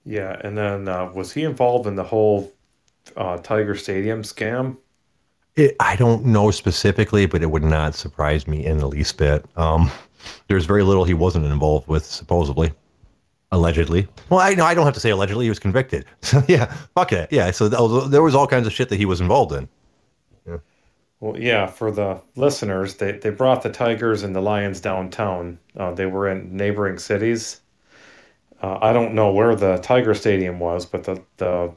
Yeah, and then uh, was he involved in the whole uh, Tiger Stadium scam? It, I don't know specifically, but it would not surprise me in the least bit. Um, there's very little he wasn't involved with, supposedly, allegedly. Well, I know I don't have to say allegedly. He was convicted. So yeah, fuck it. Yeah. So there was all kinds of shit that he was involved in. Well, yeah, for the listeners, they, they brought the Tigers and the Lions downtown. Uh, they were in neighboring cities. Uh, I don't know where the Tiger Stadium was, but the, the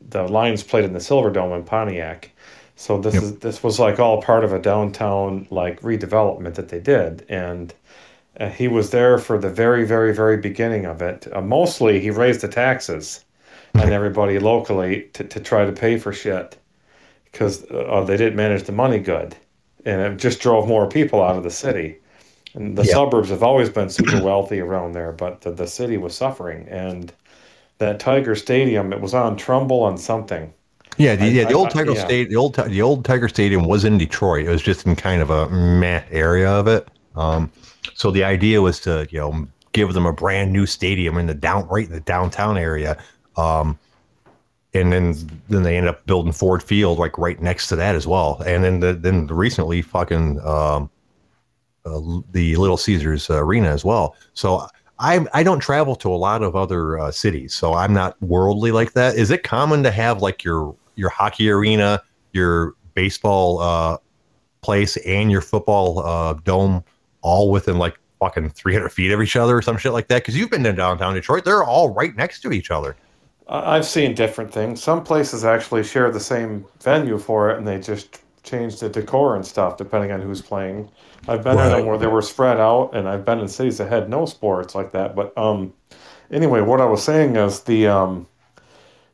the Lions played in the Silverdome in Pontiac. So this Yep. is this was like all part of a downtown like redevelopment that they did, and uh, he was there for the very very very beginning of it. Uh, mostly, he raised the taxes and everybody locally to, to try to pay for shit because uh, they didn't manage the money good, and it just drove more people out of the city. And the Yeah. suburbs have always been super wealthy around there, but the, the city was suffering. And that Tiger Stadium, it was on Trumbull on something. Yeah, the, I- yeah, the I- old Tiger yeah. State, the old the old Tiger Stadium was in Detroit. It was just in kind of a meh area of it. Um, so the idea was to you know give them a brand new stadium in the down right in the downtown area. Um, and then then they ended up building Ford Field like right next to that as well. And then the, then recently fucking um, uh, the Little Caesars Arena as well. So I I don't travel to a lot of other uh, cities, so I'm not worldly like that. Is it common to have like your your hockey arena, your baseball uh, place, and your football uh, dome all within like fucking 300 feet of each other or some shit like that? Because you've been to downtown Detroit, they're all right next to each other. I've seen different things. Some places actually share the same venue for it, and they just change the decor and stuff depending on who's playing. I've been in them where they were spread out, and I've been in cities that had no sports like that. But um, anyway, what I was saying is the um,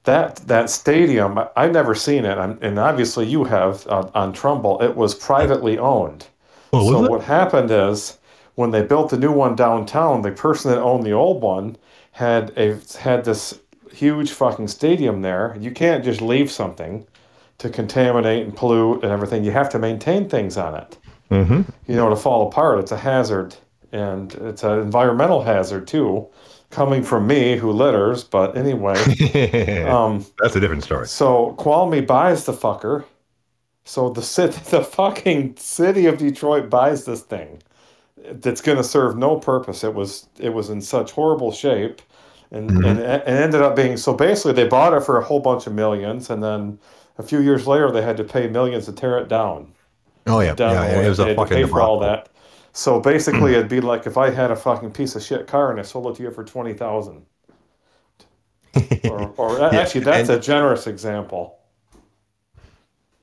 that that stadium. I- I've never seen it, and and obviously you have uh, on Trumbull. It was privately owned. Oh, so what happened is when they built the new one downtown, the person that owned the old one had a had this huge fucking stadium there. You can't just leave something to contaminate and pollute and everything. You have to maintain things on it. Mm-hmm. You know, to fall apart, it's a hazard, and it's an environmental hazard too, coming from me who litters. But anyway, um, That's a different story. so Kwame buys the fucker. So the city, the fucking city of Detroit buys this thing. That's going to serve no purpose. It was it was in such horrible shape, and Mhm. and it ended up being so. Basically, they bought it for a whole bunch of millions, and then a few years later, they had to pay millions to tear it down. Oh yeah, down yeah, it was a fucking pay for all that. So basically, it'd be like if I had a fucking piece of shit car and I sold it to you for twenty thousand. Or, or uh, actually, that's and- a generous example.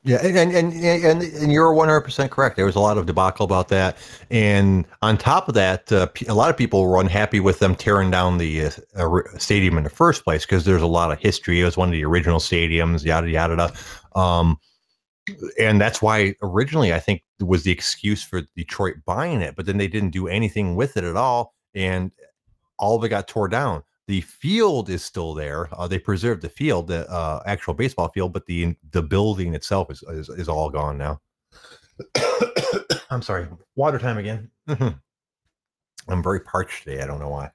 Yeah, and and and, and, you're 100 percent correct. There was a lot of debacle about that, and on top of that, uh, a lot of people were unhappy with them tearing down the uh, stadium in the first place because there's a lot of history. It was one of the original stadiums, yada yada. yada. Um, and that's why originally I think was the excuse for Detroit buying it, but then they didn't do anything with it at all, and all of it got tore down. The field is still there. Uh, they preserved the field, the uh, actual baseball field, but the the building itself is is, is all gone now. I'm sorry. Water time again. I'm very parched today. I don't know why.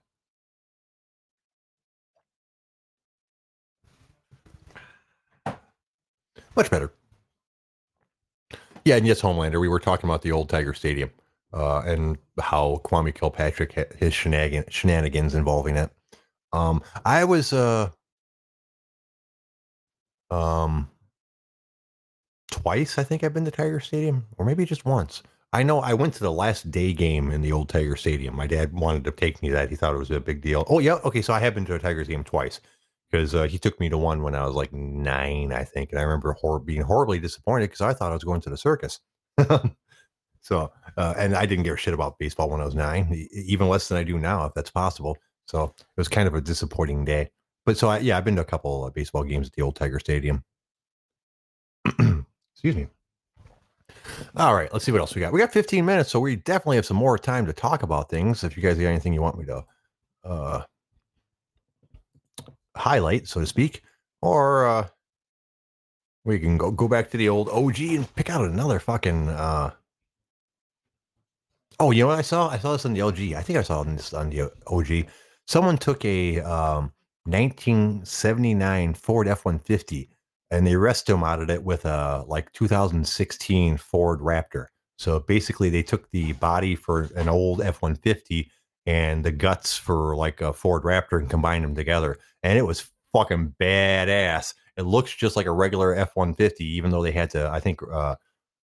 Much better. Yeah, and yes, Homelander. We were talking about the old Tiger Stadium uh, and how Kwame Kilpatrick his shenanigans involving it. Um, I was uh, um, twice. I think I've been to Tiger Stadium, or maybe just once. I know I went to the last day game in the old Tiger Stadium. My dad wanted to take me to that. He thought it was a big deal. Oh yeah, okay. So I have been to a Tigers game twice because uh, he took me to one when I was like nine, I think, and I remember hor- being horribly disappointed because I thought I was going to the circus. so, uh, and I didn't give a shit about baseball when I was nine, even less than I do now, if that's possible. So it was kind of a disappointing day. But so I, yeah, I've been to a couple of baseball games at the old Tiger Stadium. Excuse me. All right, let's see what else we got. We got 15 minutes, so we definitely have some more time to talk about things. If you guys got anything you want me to uh, highlight, so to speak, or uh, we can go go back to the old OG and pick out another fucking. Uh... Oh, you know what I saw? I saw this on the LG. I think I saw this on the OG. Someone took a um, 1979 Ford F-150 and they resto modded it with a like 2016 Ford Raptor. So basically, they took the body for an old F-150 and the guts for like a Ford Raptor and combined them together, and it was fucking badass. It looks just like a regular F-150, even though they had to, I think, uh,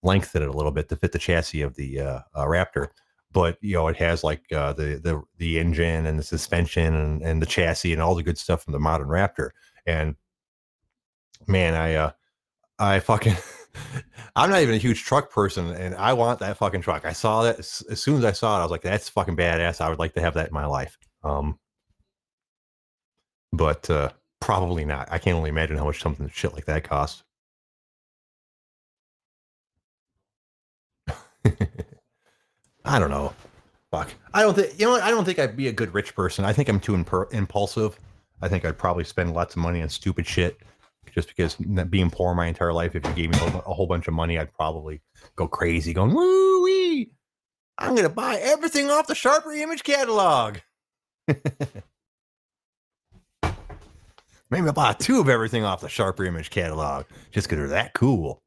lengthen it a little bit to fit the chassis of the uh, uh, Raptor. But you know, it has like uh, the the the engine and the suspension and, and the chassis and all the good stuff from the modern Raptor. And man, I uh, I fucking I'm not even a huge truck person, and I want that fucking truck. I saw that as, soon as I saw it, I was like, "That's fucking badass." I would like to have that in my life. Um, but uh, Probably not. I can only imagine how much something shit like that costs. I don't know. Fuck. I don't think you know. I don't think I'd be a good rich person. I think I'm too imper- impulsive. I think I'd probably spend lots of money on stupid shit. Just because being poor my entire life, if you gave me a whole- bunch of money, I'd probably go crazy, going woo wee. I'm gonna buy everything off the Sharper Image catalog. Maybe I'll buy two of everything off the Sharper Image catalog just because they're that cool.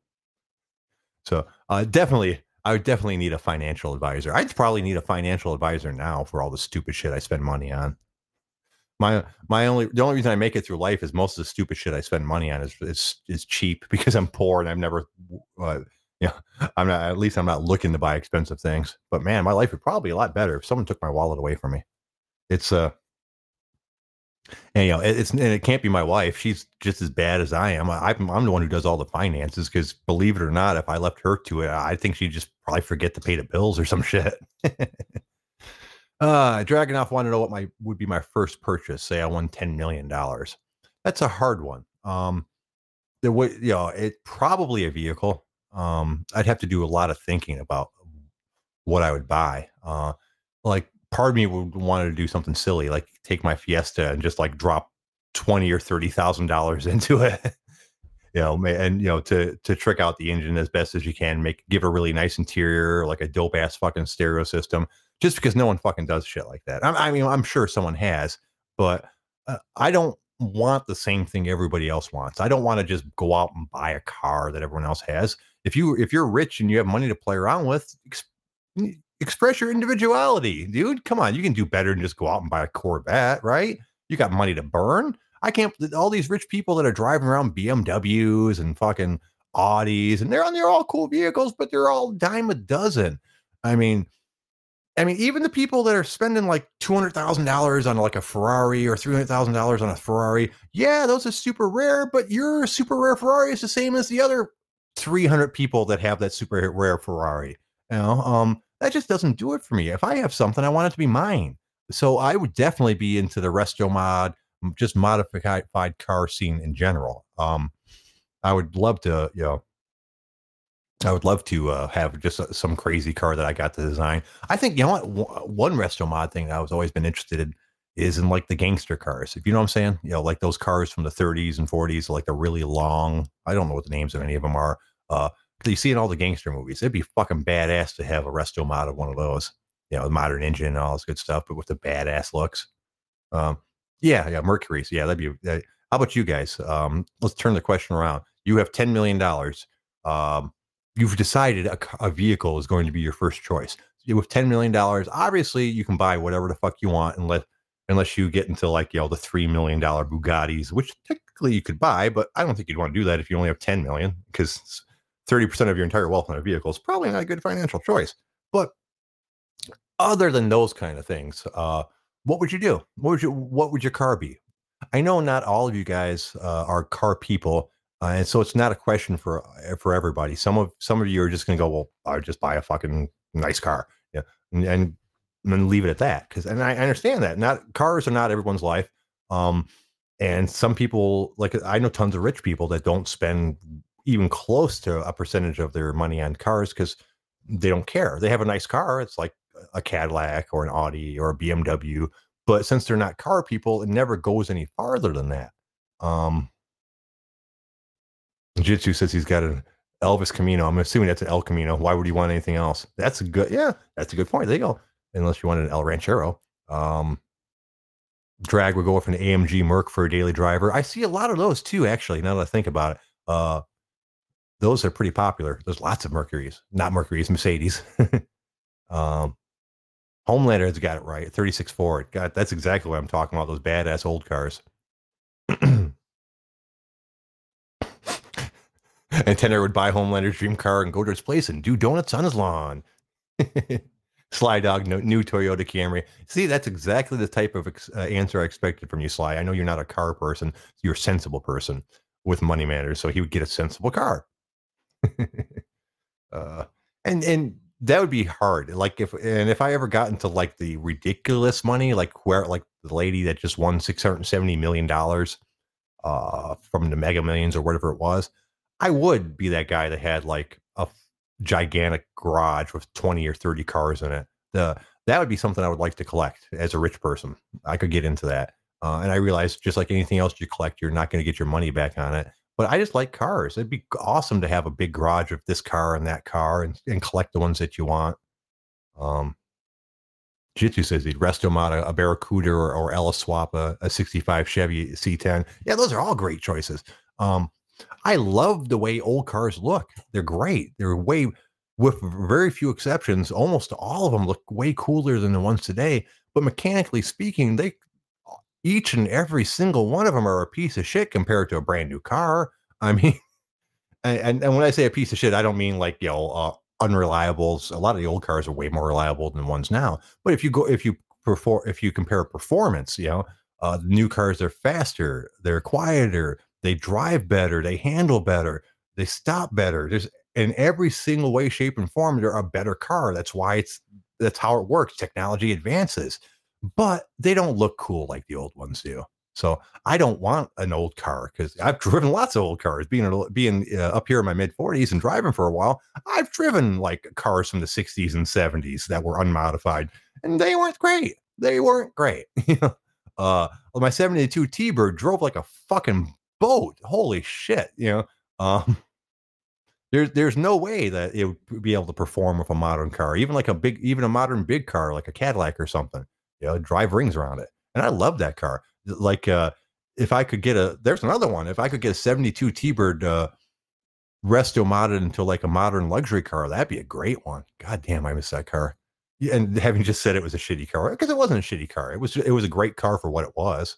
So uh, definitely, I would definitely need a financial advisor. I'd probably need a financial advisor now for all the stupid shit I spend money on. My my only the only reason I make it through life is most of the stupid shit I spend money on is is, is cheap because I'm poor and I've never, uh, you know, I'm not at least I'm not looking to buy expensive things. But man, my life would probably be a lot better if someone took my wallet away from me. It's uh and you know it's and it can't be my wife. She's just as bad as i am. I, i'm i'm the one who does all the finances because believe it or not if i left her to it i think she'd just probably forget to pay the bills or some shit. Uh dragonoff wanted to know what my would be my first purchase say i won 10 million dollars. That's a hard one. Um there would you know it probably a vehicle. Um i'd have to do a lot of thinking about what i would buy. Uh like part of me would want to do something silly, like take my Fiesta and just like drop twenty or thirty thousand dollars into it. you know, and you know, to to trick out the engine as best as you can, make give a really nice interior, like a dope ass fucking stereo system. Just because no one fucking does shit like that. I, I mean, I'm sure someone has, but uh, I don't want the same thing everybody else wants. I don't want to just go out and buy a car that everyone else has. If you if you're rich and you have money to play around with, express your individuality, dude. Come on, you can do better than just go out and buy a Corvette, right? You got money to burn. I can't. All these rich people that are driving around BMWs and fucking Audis, and they're on they're all cool vehicles, but they're all dime a dozen. I mean, I mean, even the people that are spending like two hundred thousand dollars on like a Ferrari or three hundred thousand dollars on a Ferrari, yeah, those are super rare. But your super rare Ferrari is the same as the other three hundred people that have that super rare Ferrari. You know, um, that just doesn't do it for me. If I have something, I want it to be mine. So I would definitely be into the resto mod, just modified car scene in general. Um, I would love to, you know, I would love to uh, have just uh, some crazy car that I got to design. I think you know what w- one resto mod thing I was always been interested in is in like the gangster cars. If you know what I'm saying, you know, like those cars from the 30s and 40s, like the really long. I don't know what the names of any of them are. Uh, you see in all the gangster movies, it'd be fucking badass to have a resto mod of one of those. You know, modern engine and all this good stuff, but with the badass looks. Um, yeah, yeah, Mercury's. Yeah, that'd be. How about you guys? Um, let's turn the question around. You have ten million dollars. Um, you've decided a, a vehicle is going to be your first choice. With ten million dollars, obviously you can buy whatever the fuck you want, unless unless you get into like you know the three million dollar Bugattis, which technically you could buy, but I don't think you'd want to do that if you only have ten million, because thirty percent of your entire wealth on a vehicle is probably not a good financial choice. But other than those kind of things, uh, what would you do? What would you what would your car be? I know not all of you guys uh, are car people, uh, and so it's not a question for uh, for everybody. Some of some of you are just going to go, well, I'll just buy a fucking nice car, yeah, and, and and leave it at that. Because and I understand that not cars are not everyone's life. Um, and some people like I know tons of rich people that don't spend even close to a percentage of their money on cars because they don't care. They have a nice car. It's like a Cadillac or an Audi or a BMW. But since they're not car people, it never goes any farther than that. Um, Jitsu says he's got an Elvis Camino. I'm assuming that's an El Camino. Why would you want anything else? That's a good, yeah, that's a good point. There you go. Unless you wanted an El Ranchero. Um, drag would go with an AMG Merc for a daily driver. I see a lot of those too, actually, now that I think about it. Uh, those are pretty popular. There's lots of Mercuries, not Mercuries, Mercedes. um, Homelander's got it right. 36 Ford. God, that's exactly what I'm talking about. Those badass old cars. and Tanner would buy Homelander's dream car and go to his place and do donuts on his lawn. Sly Dog, no, new Toyota Camry. See, that's exactly the type of ex- uh, answer I expected from you, Sly. I know you're not a car person. You're a sensible person with money matters. So he would get a sensible car. uh, and and that would be hard. Like if and if I ever got into like the ridiculous money, like where like the lady that just won six hundred seventy million dollars, uh, from the Mega Millions or whatever it was, I would be that guy that had like a gigantic garage with 20 or 30 cars in it. The that would be something I would like to collect as a rich person. I could get into that. Uh, and I realize just like anything else you collect, you're not going to get your money back on it. But I just like cars. It'd be awesome to have a big garage of this car and that car and, and collect the ones that you want. Um, Jitsu says he'd Restomod, a, a Barracuda, or, or LS swap, a, a 65 Chevy C10. Yeah, those are all great choices. Um, I love the way old cars look. They're great. They're way, with very few exceptions, almost all of them look way cooler than the ones today. But mechanically speaking, they each and every single one of them are a piece of shit compared to a brand new car. I mean, and, and when I say a piece of shit, I don't mean like you know uh, unreliables. A lot of the old cars are way more reliable than the ones now. But if you go, if you perform, if you compare performance, you know, uh, new cars are faster, they're quieter, they drive better, they handle better, they stop better. There's in every single way, shape, and form, they're a better car. That's why it's that's how it works. Technology advances, but they don't look cool like the old ones do. So I don't want an old car because I've driven lots of old cars. Being being uh, up here in my mid 40s and driving for a while, I've driven like cars from the 60s and 70s that were unmodified, and they weren't great. They weren't great. uh, my 72 T-Bird drove like a fucking boat. Holy shit! You know, um, there's there's no way that it would be able to perform with a modern car, even like a big, even a modern big car like a Cadillac or something. You know, drive rings around it, and I love that car. Like, uh, if I could get a, there's another one. If I could get a 72 T-Bird uh, resto modded into like a modern luxury car, that'd be a great one. God damn, I miss that car. And having just said it was a shitty car because it wasn't a shitty car. It was it was a great car for what it was.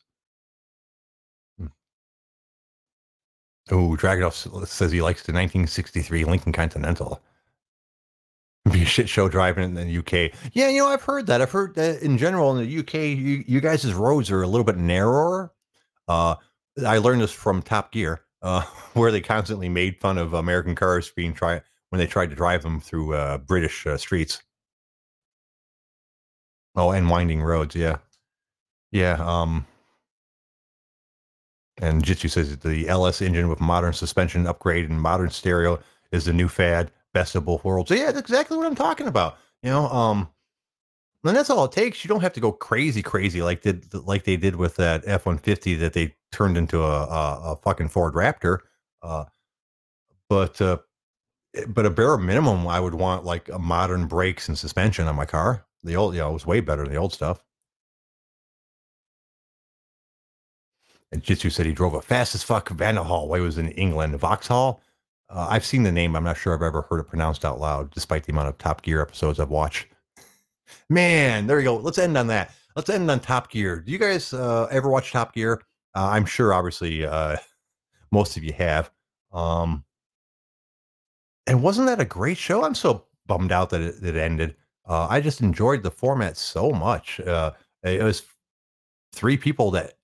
Oh, Dragonoff says he likes the 1963 Lincoln Continental. Be a shit show driving in the UK. Yeah, you know, I've heard that. I've heard that in general in the UK, you, you guys' roads are a little bit narrower. Uh, I learned this from Top Gear, uh, where they constantly made fun of American cars being try when they tried to drive them through uh, British uh, streets. Oh, and winding roads. Yeah, yeah. Um, and Jitsu says the LS engine with modern suspension upgrade and modern stereo is the new fad, best of both worlds. So yeah, that's exactly what I'm talking about. You know, um, and that's all it takes. You don't have to go crazy, crazy like did like they did with that F one fifty that they turned into a, a, a fucking Ford Raptor. Uh, but uh, but a bare minimum, I would want like a modern brakes and suspension on my car. The old, you know, it was way better than the old stuff. And Jitsu said he drove a fast as fuck Vanderhall while he was in England. Vauxhall. Uh, I've seen the name. I'm not sure I've ever heard it pronounced out loud, despite the amount of Top Gear episodes I've watched. Man, there you go. Let's end on that. Let's end on Top Gear. Do you guys uh, ever watch Top Gear? Uh, I'm sure, obviously, uh, most of you have. Um, and wasn't that a great show? I'm so bummed out that it, it ended. Uh, I just enjoyed the format so much. Uh, it was three people that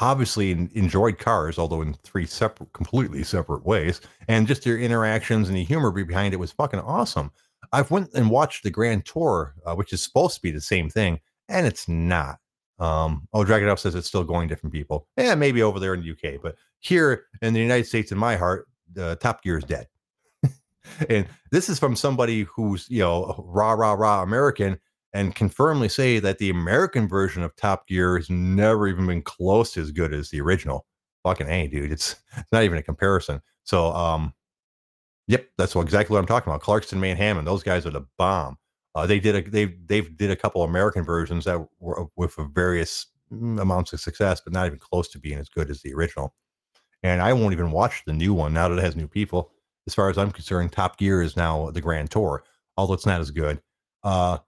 obviously enjoyed cars, although in three separate, completely separate ways, and just your interactions and the humor behind it was fucking awesome. I've went and watched the Grand Tour, uh, which is supposed to be the same thing, and it's not. Um, oh, Dragonoff says it's still going different people. Yeah, maybe over there in the UK, but here in the United States, in my heart, uh, Top Gear is dead. and this is from somebody who's you know rah rah rah American and can firmly say that the American version of Top Gear has never even been close to as good as the original. Fucking a, dude, it's it's not even a comparison. So, um, yep, that's what, exactly what I'm talking about. Clarkson, May, and Hammond, those guys are the bomb. Uh, they did a they they did a couple American versions that were with various amounts of success, but not even close to being as good as the original. And I won't even watch the new one now that it has new people. As far as I'm concerned, Top Gear is now the Grand Tour, although it's not as good. Uh,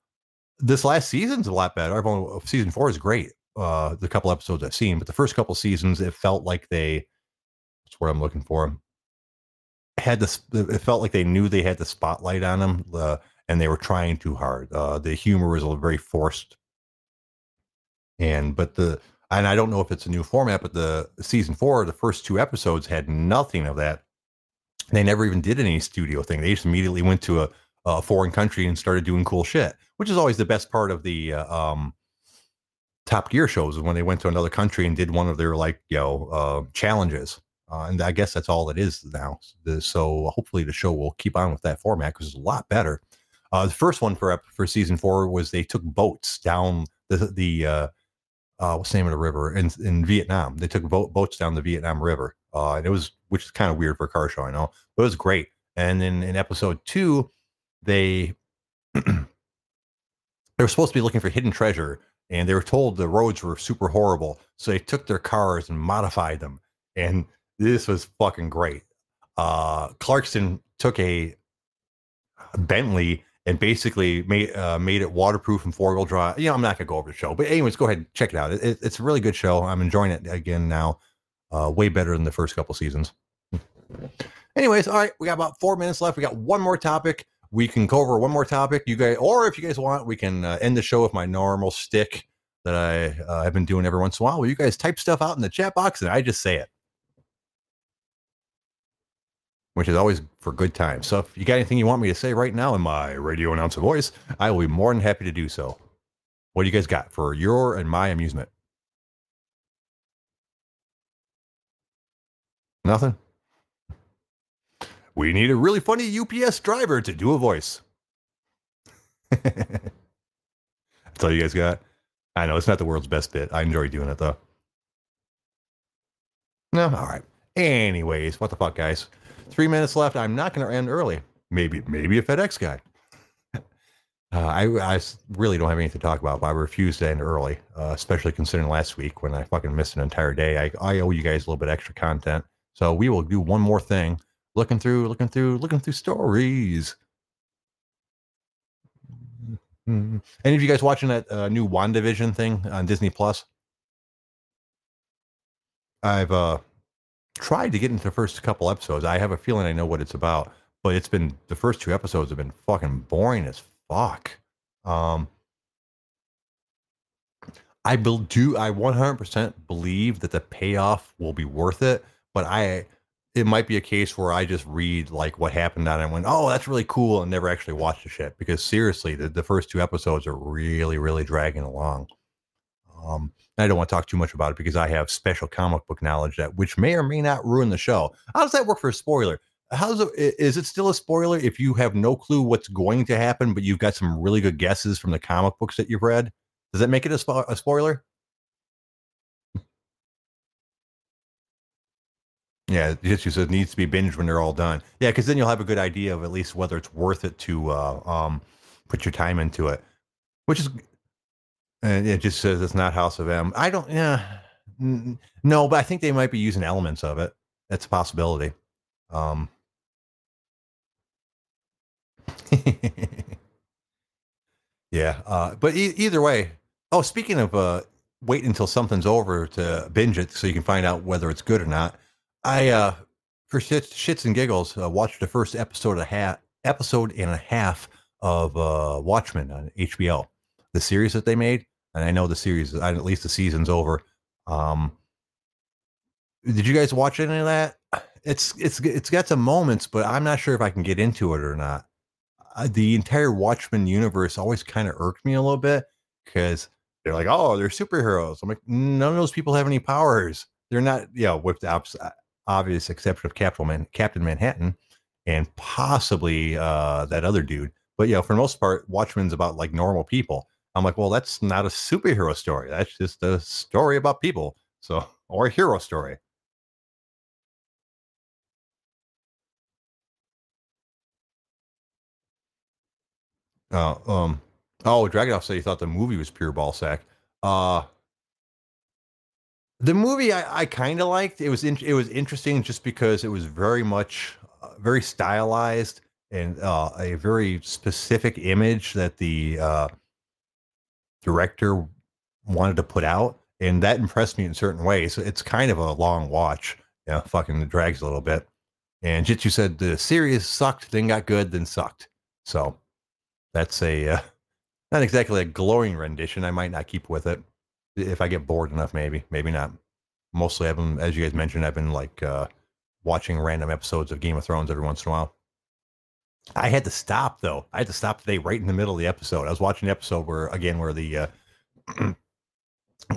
this last season's a lot better. I've only season four is great. Uh, the couple episodes I've seen, but the first couple seasons, it felt like they. That's what I'm looking for. Had this. It felt like they knew they had the spotlight on them, uh, and they were trying too hard. Uh, the humor was very forced. And but the and I don't know if it's a new format, but the season four, the first two episodes had nothing of that. They never even did any studio thing. They just immediately went to a, a foreign country and started doing cool shit which is always the best part of the uh, um, Top Gear shows is when they went to another country and did one of their like you know uh, challenges. Uh, and I guess that's all it is now. So hopefully the show will keep on with that format because it's a lot better. Uh, the first one for for season four was they took boats down the the uh, uh, what's the name of the river in in Vietnam. They took boat, boats down the Vietnam River, and it was which is kind of weird for a car show, I know, but it was great. And then in episode two, they they were supposed to be looking for hidden treasure, and they were told the roads were super horrible, so they took their cars and modified them, and this was fucking great. Uh, Clarkson took a Bentley and basically made uh, made it waterproof and four wheel drive. You know, I'm not gonna go over the show, but anyways, go ahead and check it out. It, it, it's a really good show. I'm enjoying it again now, uh, way better than the first couple seasons. anyways, all right, we got about four minutes left. We got one more topic. We can go over one more topic. You guys, or if you guys want, we can uh, end the show with my normal stick that I uh, have been doing every once in a while. Well, you guys type stuff out in the chat box and I just say it which is always for good times. So if you got anything you want me to say right now in my radio announcer voice, I will be more than happy to do so. What do you guys got for your and my amusement? Nothing? We need a really funny UPS driver to do a voice. That's all you guys got. I know it's not the world's best bit. I enjoy doing it though. No, all right. Anyways, what the fuck, guys? Three minutes left. I'm not going to end early. Maybe, maybe a FedEx guy. Uh, I, I really don't have anything to talk about, but I refuse to end early, uh, especially considering last week when I fucking missed an entire day. I, I owe you guys a little bit extra content. So we will do one more thing. Looking through, looking through, looking through stories. Any of you guys watching that uh, new WandaVision thing on Disney Plus? I've uh, tried to get into the first couple episodes. I have a feeling I know what it's about, but it's been the first two episodes have been fucking boring as fuck. Um, I will do. I 100% believe that the payoff will be worth it, but I it might be a case where I just read like what happened on it and went, oh, that's really cool, and never actually watched the shit because seriously, the, the first two episodes are really, really dragging along. Um, I don't want to talk too much about it because I have special comic book knowledge that which may or may not ruin the show. How does that work for a spoiler? How's it, is it still a spoiler if you have no clue what's going to happen, but you've got some really good guesses from the comic books that you've read? Does that make it a, spo- a spoiler? Yeah, it just it needs to be binged when they're all done. Yeah, because then you'll have a good idea of at least whether it's worth it to uh, um, put your time into it, which is and it just says it's not House of M. I don't, yeah, no, but I think they might be using elements of it. That's a possibility. Um, yeah, uh, but e- either way. Oh, speaking of uh, wait until something's over to binge it so you can find out whether it's good or not. I, uh, for shits, shits and giggles, uh, watched the first episode a half episode and a half of uh, Watchmen on HBO the series that they made, and I know the series, at least the season's over. Um, did you guys watch any of that? It's it's it's got some moments, but I'm not sure if I can get into it or not. Uh, the entire Watchmen universe always kind of irked me a little bit because they're like, oh, they're superheroes. I'm like, none of those people have any powers. They're not, you know, with the obvious exception of Captain Man, Captain Manhattan, and possibly uh, that other dude. But yeah, for the most part, Watchmen's about like normal people. I'm like, well, that's not a superhero story. That's just a story about people. So, or a hero story. Uh, um, oh, Dragonoff said he thought the movie was pure ball sack. Uh, the movie I, I kind of liked. It was in, it was interesting just because it was very much uh, very stylized and uh, a very specific image that the uh, director wanted to put out, and that impressed me in certain ways. It's kind of a long watch, yeah, you know, fucking drags a little bit. And Jitsu said the series sucked, then got good, then sucked. So that's a uh, not exactly a glowing rendition. I might not keep with it if I get bored enough. Maybe, maybe not. Mostly, I've been, as you guys mentioned, I've been like uh, watching random episodes of Game of Thrones every once in a while. I had to stop though. I had to stop today right in the middle of the episode. I was watching the episode where again where the uh,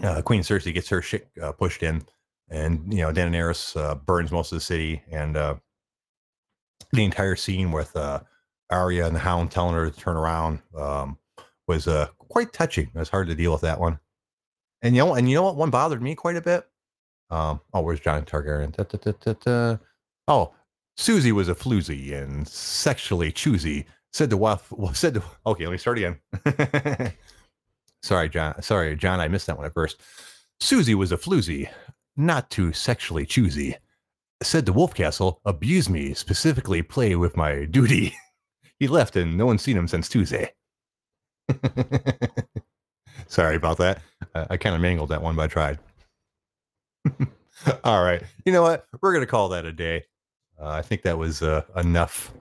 uh, Queen Cersei gets her shit uh, pushed in, and you know Daenerys uh, burns most of the city, and uh, the entire scene with uh, Arya and the Hound telling her to turn around um, was quite touching. It was hard to deal with that one. And you know, and you know what? One bothered me quite a bit. Um, oh, where's John Targaryen? Da, da, da. Oh, Susie was a floozy and sexually choosy. Said to wife. Well, said to. Okay, let me start again. Sorry, John. Sorry, John. I missed that one at first. Susie was a floozy, not too sexually choosy. Said to Wolfcastle, abuse me, specifically play with my duty. he left and no one's seen him since Tuesday. Sorry about that. I, I kind of mangled that one, but I tried. All right. You know what? We're going to call that a day. Uh, I think that was uh, enough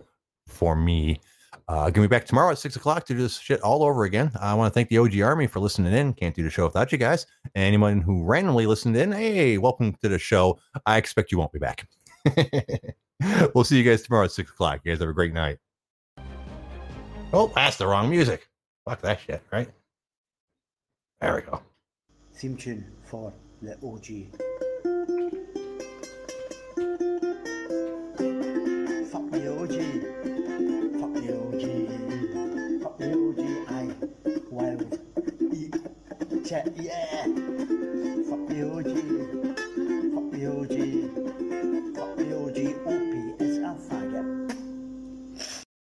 for me. Uh, gonna be back tomorrow at six o'clock to do this shit all over again. I want to thank the OG Army for listening in. Can't do the show without you guys. Anyone who randomly listened in, hey, welcome to the show. I expect you won't be back. we'll see you guys tomorrow at six o'clock. You guys have a great night. Oh, that's the wrong music. Fuck that shit, right? There we go. Theme tune for the OG. Fuck the OG. The OG. The OG. I wild eat chat. Yeah. Fuck the OG. Fuck the OG.